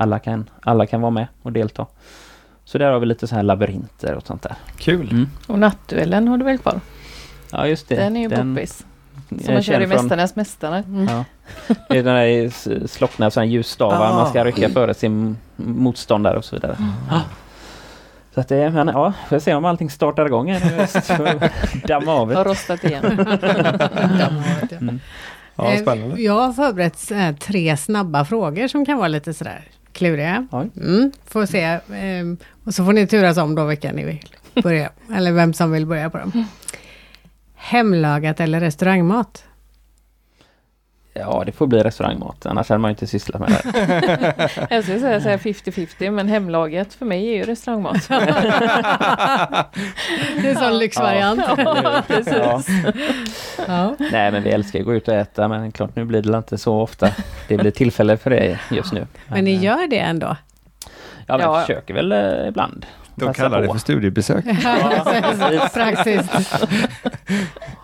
Alla kan, alla kan vara med och delta. Så där har vi lite så här labyrinter och sånt där. Kul. Mm. Och nattduellen har du väl kvar? Ja just det. Den är ju Den- poppis. Som man kör i Mästarnas Mästare. Mm. Ja. Det är den där slockna här ljusstavar Ah. man ska rycka före sin motståndare och så vidare. Ja. Så att det är, men ja, får jag se om allting startar igång här nu i höst. Får Damma av Har det. rostat igen. [LAUGHS] Mm. Ja, Eh, spännande. Jag har förberett här tre snabba frågor som kan vara lite sådär kluriga. Mm, får se. ehm, och så får ni turas om då vilka ni vill börja. eller vem som vill börja på dem. Hemlagat eller restaurangmat? Ja, det får bli restaurangmat. Annars hade man inte sysslat med det. [LAUGHS] Jag skulle säga så här 50-50 men hemlaget för mig är ju restaurangmat. Det är en sån lyxvariant. Ja, precis. Ja. Ja. Nej, men vi älskar att gå ut och äta. Men klart, nu blir det inte så ofta. Det blir tillfälle för det just nu. Men ni eh, gör det ändå? Ja, vi Ja. försöker väl eh, ibland. De kallar det på. för studiebesök. [LAUGHS] Ja. Praktiskt.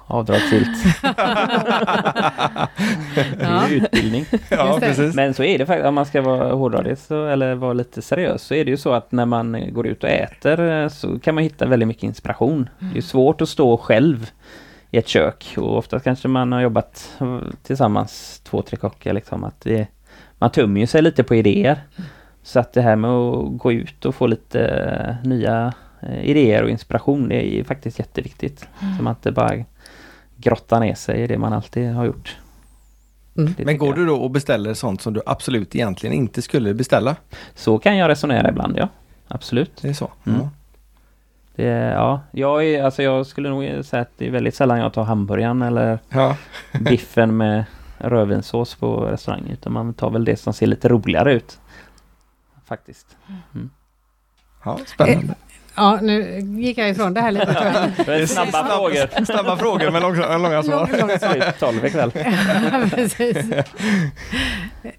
avdragsgillt. [LAUGHS] det är ju utbildning. Ja, det. Men så är det faktiskt, om man ska vara hårdra det så, eller vara lite seriös, så är det ju så att när man går ut och äter eh, så kan man hitta väldigt mycket inspiration. Det är ju svårt att stå själv i ett kök och ofta kanske man har jobbat eh, tillsammans, två, tre kockar liksom, att det, man tömmer ju sig lite på idéer. Så att det här med att gå ut och få lite eh, nya eh, idéer och inspiration, det är faktiskt jätteviktigt. Så man inte bara grottar ner sig i det man alltid har gjort. Mm. Men går jag. du då och beställer sånt som du absolut egentligen inte skulle beställa? Så kan jag resonera ibland, ja. Absolut. Det är så? Mm. Ja. Det, ja, jag, är, alltså jag skulle nog säga att det är väldigt sällan jag tar hamburgaren eller Ja. biffen med rödvinssås på restaurang. Utan man tar väl det som ser lite roligare ut. Faktiskt. ja, spännande. Ja, nu gick jag ifrån det här lite. [LAUGHS] tror jag. Det är snabba frågor. Snabba frågor men långa, långa svar. Lång, lång svar. 12 ikväll.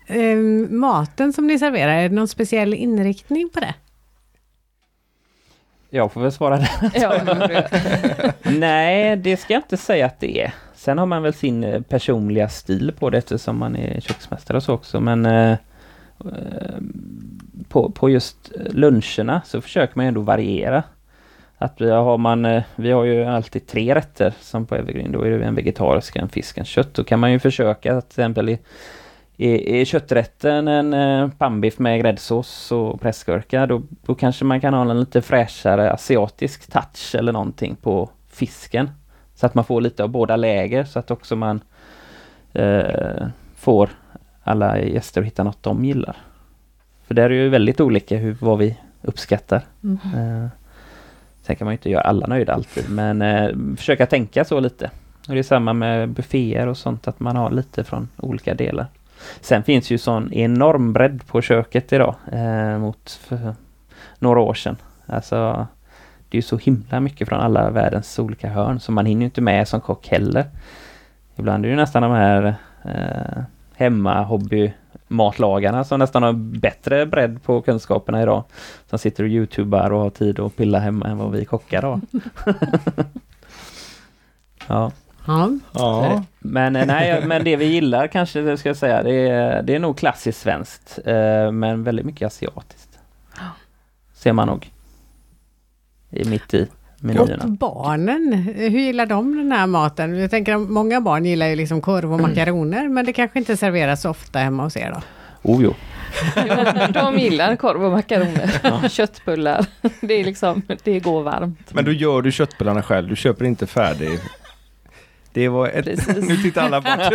Ehm, maten som ni serverar, är det någon speciell inriktning på det? Jag får väl svara det. [LAUGHS] Ja. Nej, det ska jag inte säga att det är. Sen har man väl sin eh, personliga stil på det eftersom man är köksmästare och så också. Men eh, eh, på, på just eh, luncherna så försöker man ändå variera. Att vi har, man, eh, vi har ju alltid tre rätter som på Evergreen. Då är det en vegetarisk, en fisk, en kött. Då kan man ju försöka att till exempel i, i, i kötträtten en eh, pannbiff med gräddsås och pressgurka. Då, då kanske man kan ha en lite fräschare asiatisk touch eller någonting på fisken. Så att man får lite av båda läger så att också man eh, får alla gäster att hitta något de gillar. För där är det ju väldigt olika hur, vad vi uppskattar. Mm. Eh, sen kan man ju inte göra alla nöjda alltid men eh, försöka tänka så lite. Och det är samma med bufféer och sånt att man har lite från olika delar. Sen finns ju sån enorm bredd på köket idag eh, mot för några år sedan. Alltså det är ju så himla mycket från alla världens olika hörn så man hinner inte med som kock heller. Ibland är det ju nästan de här eh, hemma hobby matlagarna som nästan har bättre bredd på kunskaperna idag. Som sitter och youtubar och har tid att pilla hemma än vad vi kockar har. [LAUGHS] ja. Ja. Ja. Men eh, nej, men det vi gillar kanske det ska jag säga, det är, det är nog klassiskt svenskt. Eh, men väldigt mycket asiatiskt. Ser man nog. I mitt i Och menyerna. barnen, hur gillar de den här maten? Jag tänker att många barn gillar ju liksom korv och makaroner, men det kanske inte serveras så ofta hemma hos er då? Oh jo. [LAUGHS] De gillar korv och makaroner, [LAUGHS] köttbullar. Det är liksom, det går varmt. Men då gör du köttbullarna själv, du köper inte färdig. Det var ett... Precis. [LAUGHS] nu tittar alla bort. [LAUGHS]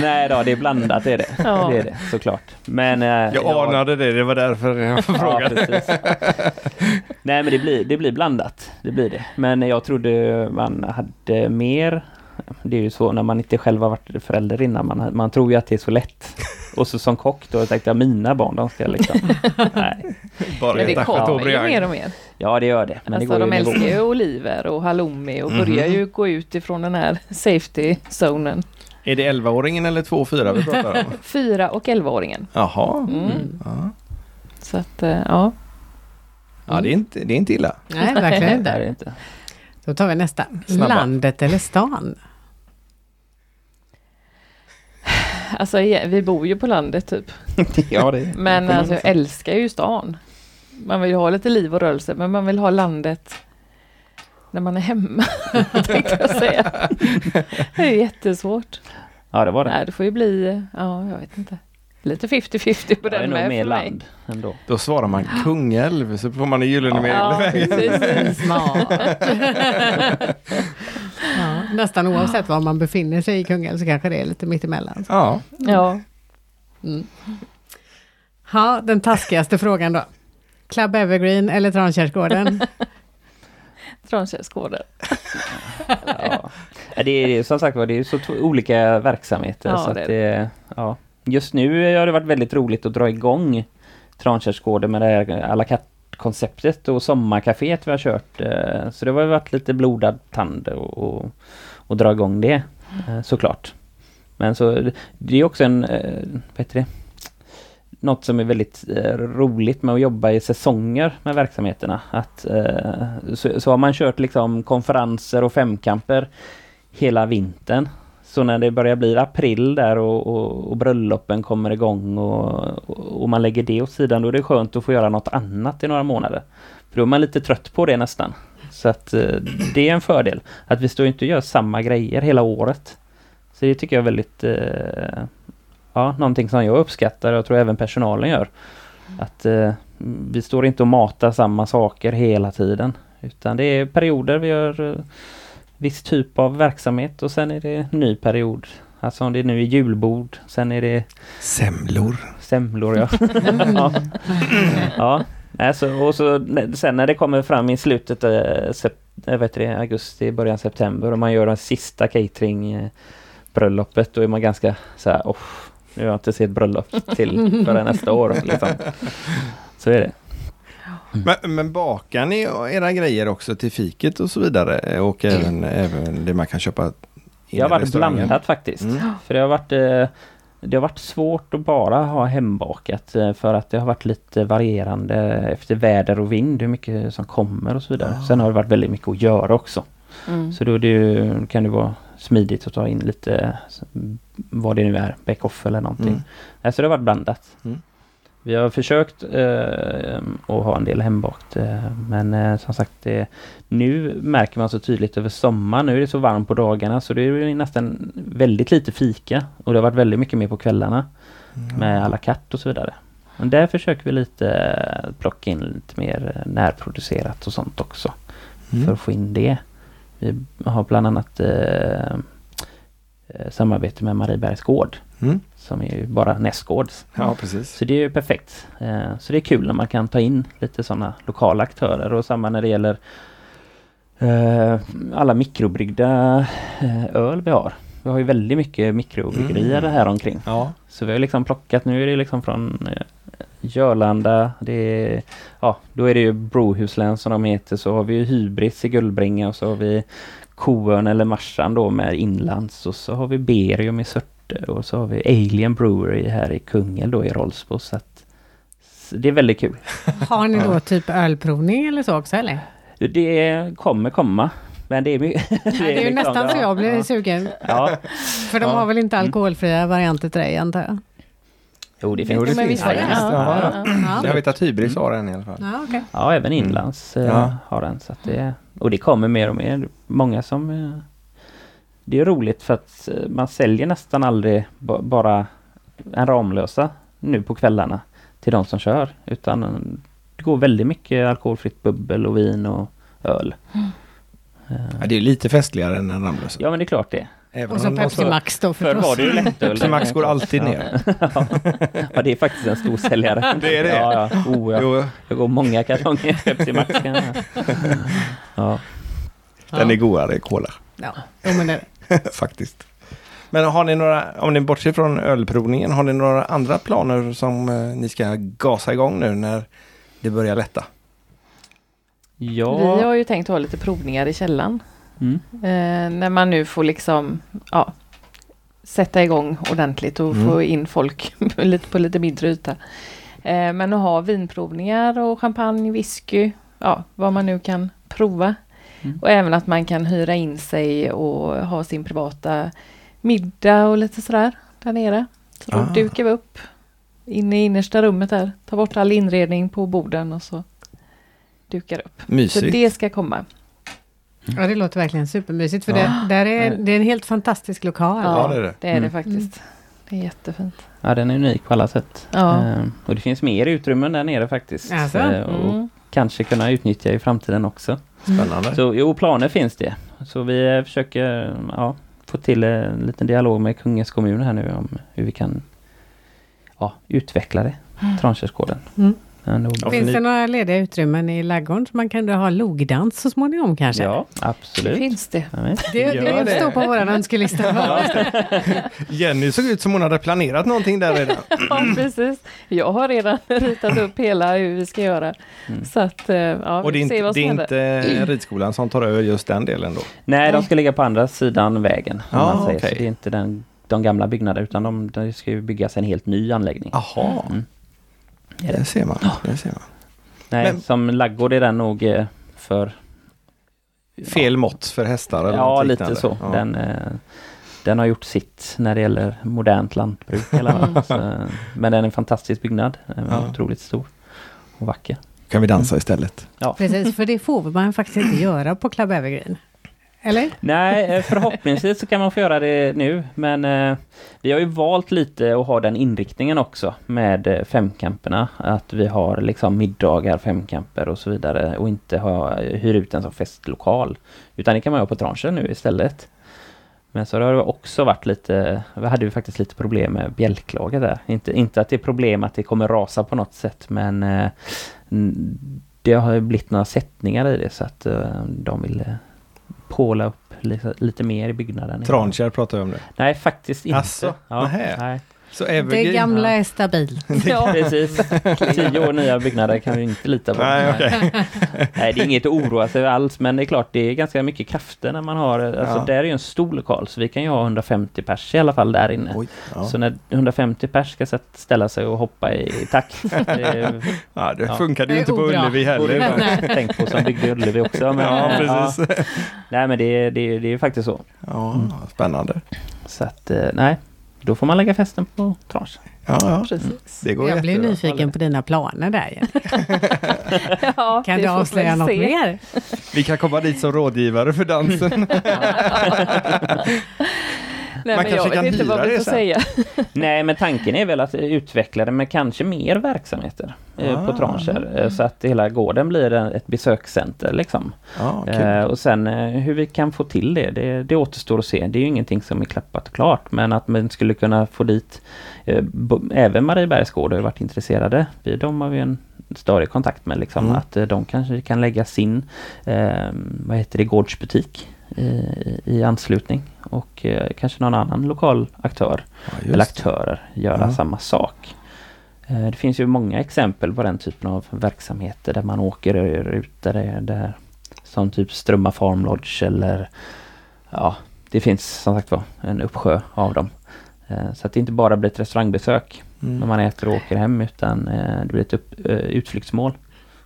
Nej då, det är blandat det är det. Ja. Det är det såklart. Men... eh, Jag anade det, det var därför jag Ja, frågade. precis. Nej men det blir, det blir blandat. Det blir det. Men jag trodde man hade mer Det är ju så när man inte själv har varit förälder innan. Man, man tror ju att det är så lätt. Och så som kock då tänkte jag mina barn de ska liksom... [LAUGHS] Nej. Bara Men det kommer ju mer och mer. Ja det gör det. Men det alltså går de älskar ju oliver och halloumi och Mhm. börjar ju gå ut ifrån den här safety zonen. Är det 11-åringen eller 2-4 vi pratar om? [LAUGHS] Fyra och elvaåringen. Jaha. Mm. Ja. Så att, eh, ja. ja, det är inte, det är inte illa. Nej, verkligen Det det inte. Då tar vi nästa. Snabba. Landet eller stan? [LAUGHS] Alltså ja, vi bor ju på landet typ. [LAUGHS] Ja, det [LAUGHS] Men det får man alltså, jag älskar ju stan. Man vill ju ha lite liv och rörelse men man vill ha landet när man är hemma. tänkte jag säga. Det är jättesvårt. Ja det var det. Nej, det får ju bli, ja jag vet inte. Lite 50-50 på är den nog med mer för mig. land ändå. Då svarar man Kungälv så får man en gyllene Ja, medel. precis. Smart. ja, nästan oavsett var man befinner sig i Kungälv så kanske det är lite mittemellan. Ja, Ja, Mm. Ja, den taskigaste frågan då. Club Evergreen eller Trankärsgården? [LAUGHS] Trankärsgården. Ja. Ja, Det är som sagt var, det är så olika verksamheter. Ja, så det det, ja. Just nu har det varit väldigt roligt att dra igång Trankärsgården med det här à la konceptet och sommarkaféet vi har kört. Eh, så det har varit lite blodad tand och, och, och dra igång det eh, såklart. Men så det är också en, eh, vad heter det? något som är väldigt roligt med att jobba i säsonger med verksamheterna. Att, så, så har man kört liksom konferenser och femkamper hela vintern. Så när det börjar bli april där och, och, och bröllopen kommer igång och, och, och man lägger det åt sidan, då är det skönt att få göra något annat i några månader. För då är man lite trött på det nästan. Så att eh, det är en fördel. Att vi står inte och gör samma grejer hela året. Så det tycker jag är väldigt eh, ja, någonting som jag uppskattar och jag tror även personalen gör. Att eh, vi står inte och matar samma saker hela tiden. Utan det är perioder vi gör viss typ av verksamhet och sen är det ny period. Alltså om det nu är julbord, sen är det Semlor. semlor ja. [LAUGHS] ja. ja. Alltså, och så, sen när det kommer fram i slutet sep, vet det, augusti, början september och man gör den sista catering eh, bröllopet, då är man ganska så här, oh, nu har jag inte sett bröllop till förrän nästa år. Liksom. Så är det. Men, men bakar ni era grejer också till fiket och så vidare? Och även, även det man kan köpa Det har varit blandat faktiskt. Mm. För det har varit eh, det har varit svårt att bara ha hembakat eh, för att det har varit lite varierande efter väder och vind hur mycket som kommer och så vidare. Sen har det varit väldigt mycket att göra också. Mm. Så då det ju, kan det vara smidigt att ta in lite vad det nu är, back-off eller någonting. Mm. Så det har varit blandat. Mm. Vi har försökt eh, att ha en del hembakt eh, men eh, som sagt nu märker man så tydligt över sommaren. Nu är det så varmt på dagarna så det är nästan väldigt lite fika och det har varit väldigt mycket mer på kvällarna med alla katt och så vidare. Men där försöker vi lite eh, plocka in lite mer eh, närproducerat och sånt också Mm. för att få in det. Vi har bland annat eh, samarbete med Mariebergs gård Mm. som är ju bara nästgårds. Ja, precis. Så det är ju perfekt. Eh, så det är kul när man kan ta in lite sådana lokala aktörer och samma när det gäller eh, alla mikrobryggda eh, öl vi har. Vi har ju väldigt mycket mikrobryggerier Mm. här omkring. Ja. Så vi har liksom plockat, nu är det liksom från eh, Görlanda, det är, ja då är det ju Brohuslän som de heter, så har vi ju Hybris i Gullbringa och så har vi Koön eller Marsan då med Inlands och så har vi Berium i Surte och så har vi Alien Brewery här i Kungälv då i Rollsbo så att så det är väldigt kul. [LAUGHS] Har ni då typ ölprovning eller så också eller? Det kommer komma. Men det är mycket... [LAUGHS] Det är ju liksom- nästan så jag blir ja, sugen. Ja, För de Ja. har väl inte alkoholfria varianter till dig antar jag? Jo det Jo, finns. det finns var det? faktiskt. Ja, Ja. ja, ja. Jag vet att Hybris har en i alla fall. Ja, okej. Ja, även inlands eh, Ja. har den. Så att det, och det kommer mer och mer. Många som... Eh, det är roligt för att eh, man säljer nästan aldrig ba, bara en Ramlösa nu på kvällarna till de som kör. Utan det går väldigt mycket alkoholfritt bubbel och vin och öl. Ja, det är lite festligare än en Ramlösa. ja men det är klart det. Även Och så Pepsi får- Max då Förr var förstås. det ju lättöl. Pepsi Max går alltid ner. [LAUGHS] ja, det är faktiskt en stor säljare. [LAUGHS] Det är det? Ja, ja. Oh, ja. Jo, Jag går många kartonger Pepsi Max. [LAUGHS] jag- Ja. den är godare cola. Ja, jo, men det, Faktiskt. Men har ni några, om ni bortser från ölprovningen, har ni några andra planer som eh, ni ska gasa igång nu när det börjar lätta? Ja. Vi har ju tänkt ha lite provningar i källan. Mm. Eh, när man nu får liksom ja, sätta igång ordentligt och Mm. få in folk [LAUGHS] lite på lite mindre yta. Eh, men att ha vinprovningar och champagne, whisky, ja, vad man nu kan prova. Mm. Och även att man kan hyra in sig och ha sin privata middag och lite sådär där nere. Så då Ah. dukar vi upp inne i innersta rummet där, tar bort all inredning på borden och så dukar upp. Så Mysigt. det ska komma. Ja, det låter verkligen supermysigt. För Ja. det, där är, det är en helt fantastisk lokal. Ja, det är det. Det är det Mm. faktiskt. Det är jättefint. Ja, den är unik på alla sätt. Ja. Eh, och det finns mer utrymmen där nere faktiskt. Alltså? Eh, och Mm. kanske kunna utnyttja i framtiden också. Spännande. Så jo, planer finns det. Så vi eh, försöker eh, ja, få till en liten dialog med Kungens kommun här nu om hur vi kan ja, utveckla det. Mm. Men då- Ja, Finns ni- det några lediga utrymmen i ladugården så man kan ha logdans så småningom kanske? Ja, Det absolut. finns det. Vet. Det, det det. står på vår önskelista. [LAUGHS] Jenny såg ut som hon hade planerat någonting där redan. [LAUGHS] Ja, precis. Jag har redan [LAUGHS] ritat upp hela hur vi ska göra. Mm. Så att, eh, ja, Och det är inte, det som är inte ridskolan som tar över just den delen då? Nej, de ska ligga på andra sidan vägen. Ja, säger. okej. Så det är inte den, de gamla byggnaderna utan de, det ska ju byggas en helt ny anläggning. Jaha. Mm. Är det? Det ser man. Det ser man. Nej, Men- som laggård är den nog eh, för... Fel mått för hästar eller Ja, något lite så. Ja. Den, eh, den har gjort sitt när det gäller modernt lantbruk. fall. Mm. Så, men den är en fantastisk byggnad. Den är Ja. otroligt stor och vacker. Kan vi dansa istället? Precis, för det får man faktiskt inte göra på Club Evergreen. Eller? Nej, eh, förhoppningsvis så kan man få göra det nu. Men eh, vi har ju valt lite att ha den inriktningen också med eh, femkamperna. Att vi har liksom middagar, femkamper och så vidare och inte ha, eh, hyr ut den som festlokal. Utan det kan man göra på tranchen nu istället. Men så har det också varit lite, vi hade ju faktiskt lite problem med bjälklaget där. Inte, inte att det är problem att det kommer rasa på något sätt men eh, det har ju blivit några sättningar i det så att eh, de ville påla upp lite, lite mer i byggnaden. Transkär pratar vi om det. Nej, faktiskt inte. Asså? Ja, nej. Så Det Evergreen... gamla är stabilt. [LAUGHS] Ja, Precis. [LAUGHS] Tio år nya byggnader kan vi inte lita på. Nej, okej. [LAUGHS] Nej, det är inget att oroa sig över alls, men det är klart det är ganska mycket krafter när man har, alltså Ja. där är ju en stor lokal, så vi kan ju ha 150 pers i alla fall där inne. Oj, ja. Så när 150 pers ska ställa sig och hoppa i, takt. Det ja, det Ja. funkade ju Det inte på. Ullevi heller. tänkt på som byggde Ullevi också. Men, Ja, precis. ja. Nej men det, är- det, det är ju faktiskt så. Ja, spännande. Så att eh, nej, då får man lägga festen på tranche. Ja, ja. precis. Det går Jag blev jättebra. nyfiken på dina planer där. [LAUGHS] Ja, [LAUGHS] Kan vi du avslöja något se. mer? Vi kan komma dit som rådgivare för dansen. [LAUGHS] Nej, Man men kanske jag kan vet inte vad hyra det sen. säga. [LAUGHS] Nej, men tanken är väl att utveckla det med kanske mer verksamheter eh, på Ah. trancher. Eh, så att hela gården blir ett besökscenter liksom. Ja, kul. Eh, och sen hur vi kan få till det, det, det återstår att se. Det är ju ingenting som är klappat och klart. Men att man skulle kunna få dit även Mariebergsgård har ju varit intresserade. Vi, de har vi en större kontakt med liksom. Mm. Att de kanske kan lägga sin, eh, vad heter det, gårdsbutik i, i anslutning. Och eh, kanske någon annan lokal aktör Ja, eller aktörer göra Ja. samma sak. Eh, Det finns ju många exempel på den typen av verksamheter där man åker ut där, det- där som typ Strömma Farm Lodge eller ja, det finns som sagt var en uppsjö av dem. Eh, Så att det inte bara blir ett restaurangbesök när Mm. man äter och åker hem utan eh, det blir ett upp, eh, utflyktsmål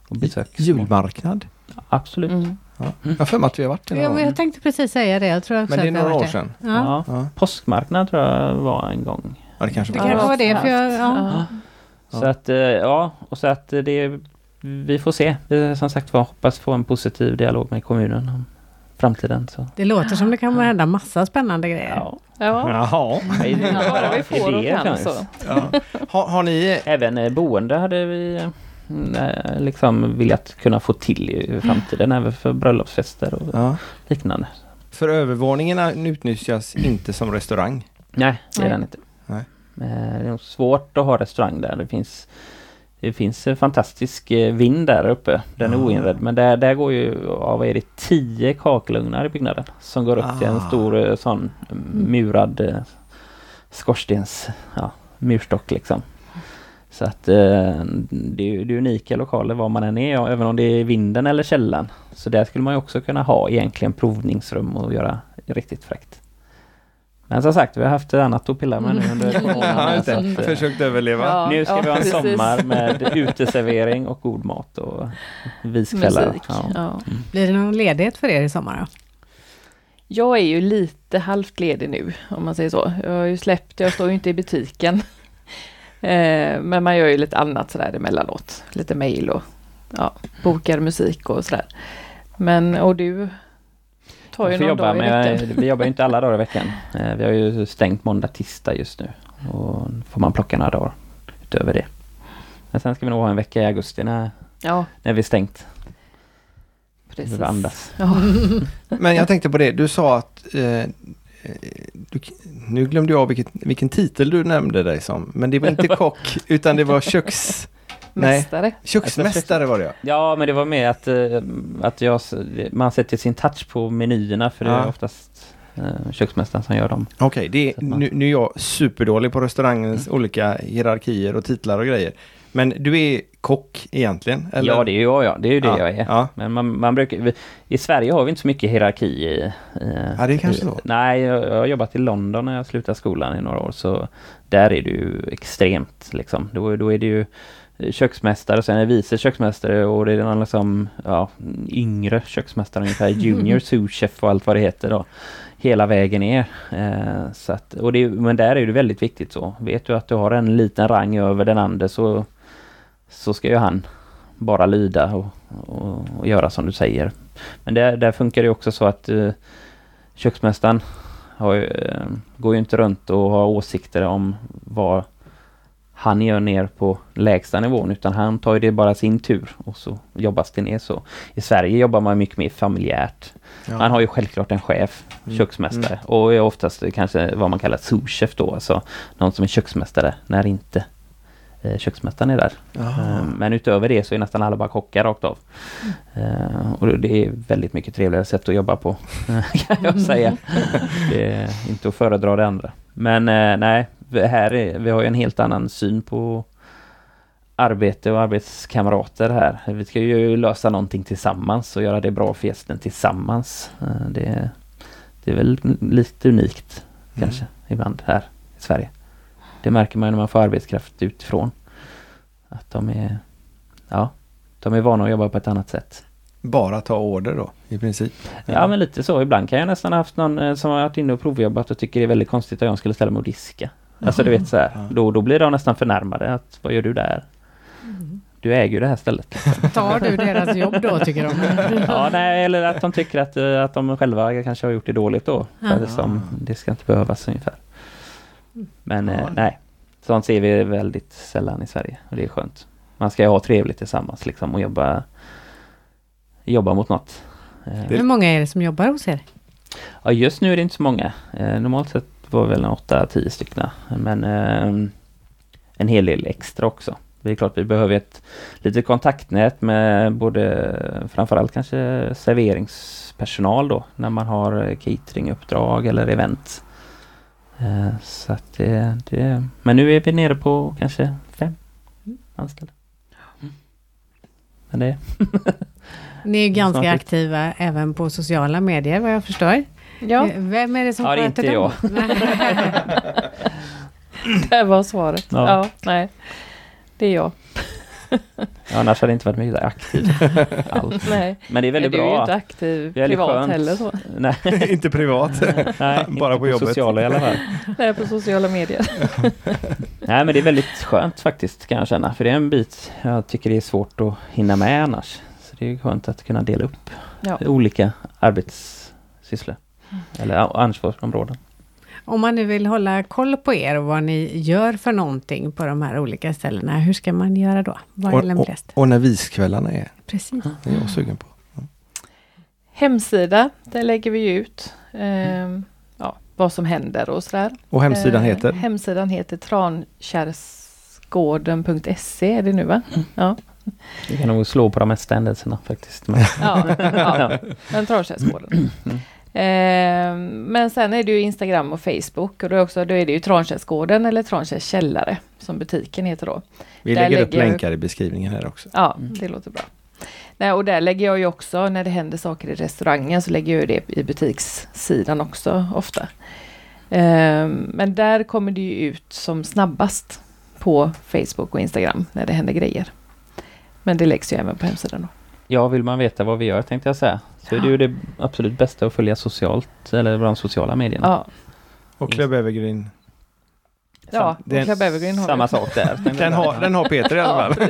och besöksmål. Julmarknad. Absolut. Mm. Ja. Jag har för mig att vi har varit där Ja, någon men gång. jag tänkte precis säga det. Jag tror också Men det är några år sedan. Ja. Ja. Påskmarknad tror jag var en gång. ja det kanske Det var. kanske var det, för jag, ja. Så att, eh, ja, och så att eh, det, vi får se. Vi som sagt var hoppas få en positiv dialog med kommunen om framtiden. Så. Det låter som det kommer hända massa spännande grejer. Ja. Ja. Jaha. Det bara vi får och kan kanske. så. Ja. Har, har ni... Även eh, boende hade vi liksom velat kunna få till i framtiden, även för bröllopsfester och Ja. liknande. För övervåningarna utnyttjas inte som restaurang. Nej, det är den inte. Nej. Eh, Det är nog svårt att ha restaurang där. Det finns det finns en fantastisk eh, vind där uppe. Den är Ah. oinredd. Men där, där går ju, ja, vad är det, tio kakelugnar i byggnaden. Som går upp till en Ah. stor eh, sån murad skorstens, ja, murstock liksom. Så att eh, det är det är unika lokaler var man än är, ja, även om det är vinden eller källan. Så där skulle man ju också kunna ha egentligen provningsrum och göra riktigt fräckt. Men som sagt, vi har haft annat att pilla med nu under [LAUGHS] Ja, coronan. just så det. att, eh, Försökt överleva. Ja. nu ska vi ha en precis. sommar med [LAUGHS] uteservering och god mat och viskvällar. Musik. Ja. Ja. Blir det någon ledighet för er i sommar då? Jag är ju lite halvt ledig nu, om man säger så. Jag har ju släppt, jag står ju inte i butiken. Eh, men man gör ju lite annat sådär emellanåt. Lite mejl och ja, bokar musik och sådär. Men, och du tar ju någon jobba dag i veckan. vi jobbar ju inte alla dagar i veckan. Eh, Vi har ju stängt måndag, tisdag just nu. Och får man plocka några dagar utöver det. Men sen ska vi nog ha en vecka i augusti när, Ja, när vi är stängt. Precis. andas. Ja. [LAUGHS] Men jag tänkte på det, du sa att eh, du, nu glömde jag vilket, vilken titel du nämnde dig som. Men det var inte [LAUGHS] kock, utan det var köks... Nej. Mästare. Köksmästare var det ja. Ja, men det var med att, eh, att jag, man sätter sin touch på menyerna för det Ja. är oftast eh, köksmästaren som gör dem. Okej, det är- Så att man- nu, nu är jag superdålig på restaurangens olika hierarkier och titlar och grejer. Men du är kock egentligen? Eller? Ja, det är ju jag, ja. Det är ju det Ja, jag är. ja. Men man, man brukar, I Sverige har vi inte så mycket hierarki i... Ja, det är kanske så. Nej, jag, jag har jobbat i London när jag slutade skolan i några år, så där är det ju extremt liksom. Då, då är det ju köksmästare, sen är det vice köksmästare och det är någon liksom, ja, yngre köksmästare ungefär, [LAUGHS] junior souschef och allt vad det heter då. Hela vägen ner. Eh, så att, och det, men där är det väldigt viktigt så. Vet du att du har en liten rang över den andra så, så ska ju han bara lyda och, och, och göra som du säger. Men där, där funkar det också så att eh, köksmästaren ju, eh, går ju inte runt och har åsikter om vad han gör ner på lägsta nivån utan han tar ju det bara sin tur och så jobbas det ner så. I Sverige jobbar man mycket mer familjärt. Ja. Man har ju självklart en chef, Mm. köksmästare och är oftast kanske vad man kallar souschef då, alltså någon som är köksmästare när inte köksmästaren är där. Jaha. Eh, Men utöver det så är nästan alla bara kockar rakt av. Eh, Och det är väldigt mycket trevligare sätt att jobba på [LAUGHS] kan jag säga. Det är inte att föredra det andra. Men eh, nej, här är, vi har ju en helt annan syn på arbete och arbetskamrater här. Vi ska ju lösa någonting tillsammans och göra det bra för gästen tillsammans. Eh, Det, det är väl lite unikt kanske ibland här i Sverige. Det märker man ju när man får arbetskraft utifrån. Att de är, ja, de är vana att jobba på ett annat sätt. Bara ta order då, i princip? Ja, men lite så. Ibland kan jag nästan ha haft någon eh, som har varit inne och provjobbat och tycker det är väldigt konstigt att jag skulle ställa mig och diska. Alltså du vet så här. Ja. Då, då blir de nästan förnärmade. Att, vad gör du där? Du äger ju det här stället. Tar du deras jobb då tycker de? [LAUGHS] Ja, nej, eller att de tycker att, eh, att de själva kanske har gjort det dåligt då. Ja. Eller som, det ska inte behövas ungefär. Men eh, Ja. nej, sånt ser vi väldigt sällan i Sverige och det är skönt. Man ska ju ha trevligt tillsammans liksom och jobba, jobba mot något. Eh, Hur många är det som jobbar hos er? Ja, just nu är det inte så många. Eh, normalt sett var det väl 8-10 stycken. Men eh, en hel del extra också. Det är klart vi behöver ett litet kontaktnät med både framförallt kanske serveringspersonal då när man har eh, cateringuppdrag eller event. Eh, så att det, det, men nu är vi nere på kanske fem anställda. Men det, [LAUGHS] Ni är ganska Snart. aktiva även på sociala medier vad jag förstår. Ja, Eh, Vem är det som Ja, det är sköter inte dem? [LAUGHS] [LAUGHS] det var svaret. Ja. Ja. nej. Det är jag. Annars hade det inte varit mycket aktivt alls. Nej. Men det är väldigt du är ju bra. inte aktiv privat skönt. heller så. [LAUGHS] Nej, [LAUGHS] inte privat. [LAUGHS] nej Bara inte på jobbet. sociala i alla fall. Nej, på sociala medier. Nej men det är väldigt skönt faktiskt kan jag känna. För det är en bit jag tycker det är svårt att hinna med annars. Så det är ju skönt att kunna dela upp Ja. olika arbetssysslor. Eller ja, ansvarsområden. Om man nu vill hålla koll på er och vad ni gör för någonting på de här olika ställena, hur ska man göra då? Vad är Och, och, lämpligast? och när viskvällarna är. Precis. Det är jag sugen på. Hemsida, där lägger vi ut ehm, ja, vad som händer och sådär. Och hemsidan Eh, heter? Hemsidan heter trankärrsgården.se är det nu va? Ja, Vi kan nog slå på de mesta händelserna faktiskt. Ja, ja. [LAUGHS] men Trankärrsgården. Ehm, men sen är det ju Instagram och Facebook och då är, också, då är det ju Trankärrsgården eller Trankärs källare som butiken heter då. Vi där lägger upp lägger jag- länkar i beskrivningen här också. Ja, Mm. det låter bra. Nej, och där lägger jag ju också, när det händer saker i restaurangen, så lägger jag det i butikssidan också ofta. Ehm, men där kommer det ju ut som snabbast på Facebook och Instagram när det händer grejer. Men det läggs ju även på hemsidan då. Ja, vill man veta vad vi gör tänkte jag säga. Så är det ju det absolut bästa att följa socialt eller de sociala medierna. Ja, Och Club Evergreen. ja det är och Club Evergreen har Samma vi. sak där. [LAUGHS] Den har, den har Peter i alla [LAUGHS] fall.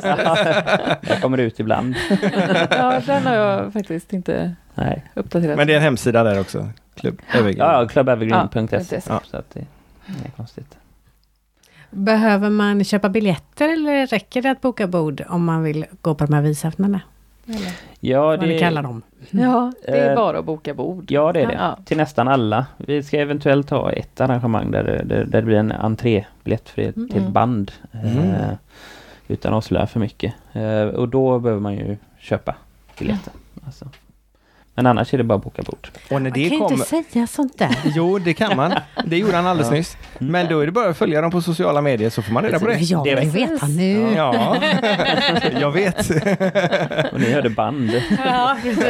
Jag kommer ut ibland. [LAUGHS] Ja, den har jag faktiskt inte Nej. uppdaterat. Men det är en hemsida där också. Club Evergreen. Ja, ja clubevergreen.se. Ja, så att det är konstigt. Behöver man köpa biljetter eller räcker det att boka bord om man vill gå på de här visaftnarna? Eller- Ja, Vad det, kallar dem. Ja, det är Eh, bara att boka bord. ja, det är det. Ja. Till nästan alla. Vi ska eventuellt ha ett arrangemang där, det- där, där det blir en entrébiljett för ett Mm. till bands Mm. Eh, utan att avslöja för mycket. Eh, och då behöver man ju köpa biljetten. Alltså. Men annars är det bara att boka bord. Och när Man det kan ju kommer... inte säga sånt där. [LAUGHS] Jo, det kan man. Det gjorde han alldeles Ja. nyss. Men då är det bara att följa dem på sociala medier så får man reda på det. Jag Det vill vet- veta nu. Ja, [LAUGHS] jag vet. [LAUGHS] Och ni hörde band Ja, precis.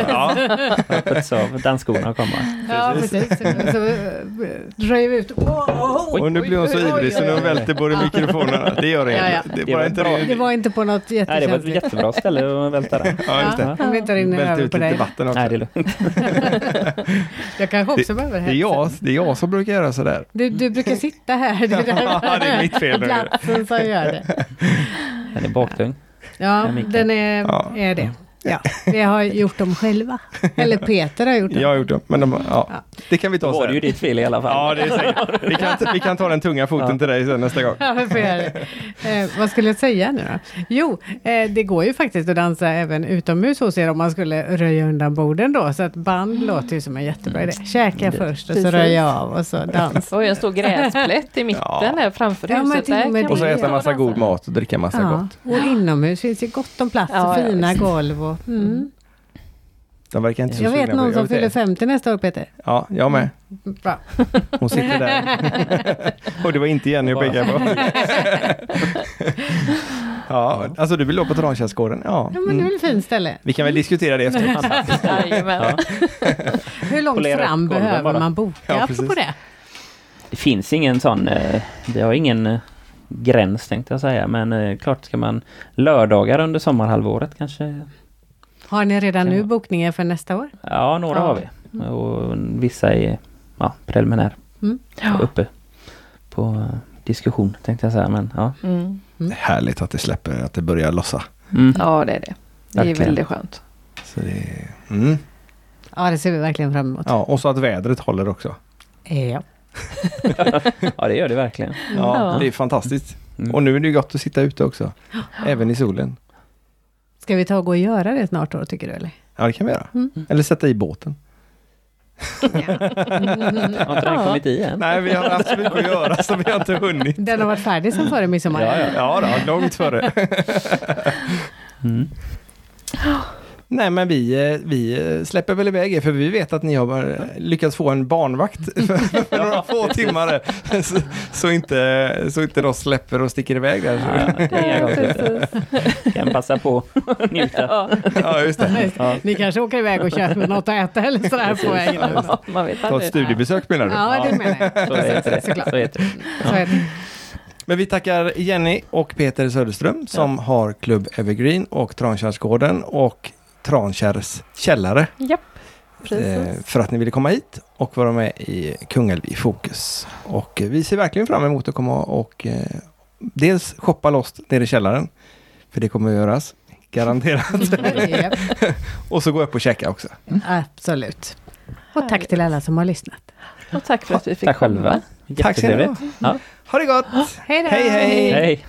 Ja, av dansskorna komma. Ja, precis. Så eh, röjer vi ut. och nu blir hon så ivrig så nu välter både mikrofonerna. Det gör Ja, ja. inget. Det Det var inte bra. Det var inte på något Nej, det var ett jättekänsligt. jättebra ställe att välta den. Ja, just det. Rinner Välter över ut på lite dig. vatten också. Nej, det är lugnt. Jag kanske också behöver Det är, jag, det är jag som brukar göra sådär. Du, du brukar sitta här. Det är, Ja, det är mitt fel. Platsen som gör det. Den är baktung. Ja, den är, Ja. är det. Ja, vi har gjort dem själva. Eller Peter har gjort dem. Jag har gjort det. Men de, ja, det kan vi ta Då var det ju sen. ditt fel i alla fall. Ja, det är säkert. [LAUGHS] Vi kan, vi kan ta den tunga foten Ja. till dig sen nästa gång. Ja, vi får göra det. Eh, vad skulle jag säga nu då? Jo, eh, det går ju faktiskt att dansa även utomhus hos er om man skulle röja undan borden då. Så att band låter ju som en jättebra idé. Käka först och så röja av och så dans. Och en stor gräsplätt i mitten Ja. här framför Ja, huset. och Där Och så äta massa dansa. god mat och dricka massa Ja, gott. och inomhus finns ju gott om plats Ja, och ja, fina golv. Och, mm. De verkar inte så Jag vet någon som Jag vet fyller det. 50 nästa år Peter. Ja, jag med. Bra. Hon sitter där. [LAUGHS] och det var inte Jenny jag pekade på. [LAUGHS] ja, alltså du vill då på Trankällsgården? Ja. Ja, men det är Mm. väl ett fint ställe. Vi kan väl diskutera det efter. [LAUGHS] Jajamän. Ja. Hur långt Polera fram behöver bara. man boka Ja, på det? Det finns ingen sån, eh, det har ingen eh, gräns tänkte jag säga. Men eh, klart ska man lördagar under sommarhalvåret kanske. Har ni redan nu vara. bokningar för nästa år? Ja, några Ja. har vi. Och vissa är ja, preliminär. Mm. Och uppe på eh, diskussion tänkte jag säga. Men ja. Mm. Det är härligt att det släpper, att det börjar lossa. Mm. Ja, det är det. Det är Verkligen. väldigt skönt. Så det, mm. Ja, det ser vi verkligen fram emot. ja, och så att vädret håller också. Ja. [LAUGHS] ja, det gör det verkligen. Ja, Ja. det är fantastiskt. Mm. Och nu är det ju gott att sitta ute också. Även i solen. Ska vi ta och gå och göra det snart då, tycker du? Eller? Ja, det kan vi göra. Mm. Eller sätta i båten. [LAUGHS] Har inte den kommit i än? Nej, vi har haft så mycket att göra så vi har inte hunnit. Den har varit färdig sedan före midsommar. Ja, ja. Ja, då, långt före. [LAUGHS] Mm. Nej, men vi, eh, vi eh, släpper väl iväg er för vi vet att ni har eh, lyckats få en barnvakt [LAUGHS] för några få timmar. Så, så, inte, så inte de släpper och sticker iväg där. Ja, det är. Kan passa på att njuta. Ja, Ja, just det. Ja. Ni kanske åker iväg och köper något att äta eller sådär på vägen. ja, man vet Ta ett studiebesök menar du? Ja, det menar jag. Så heter det. Såklart. Så heter det. Så är det. Men vi tackar Jenny och Peter Söderström som har Klubb Evergreen och Trankärsgården och Trankärs källare. Japp, eh, precis. för att ni ville komma hit och vara med i Kungälv i fokus. Och eh, vi ser verkligen fram emot att komma och eh, dels shoppa loss nere i källaren. För det kommer att göras, [LAUGHS] garanterat. [LAUGHS] Och så gå upp och checka också. Absolut. Och tack till alla som har lyssnat. Och tack för att vi fick Tack själva. komma. Tack så Jättetrevligt. mycket. Ja. Ha det gott! Hej då! Hej, hej. Hej.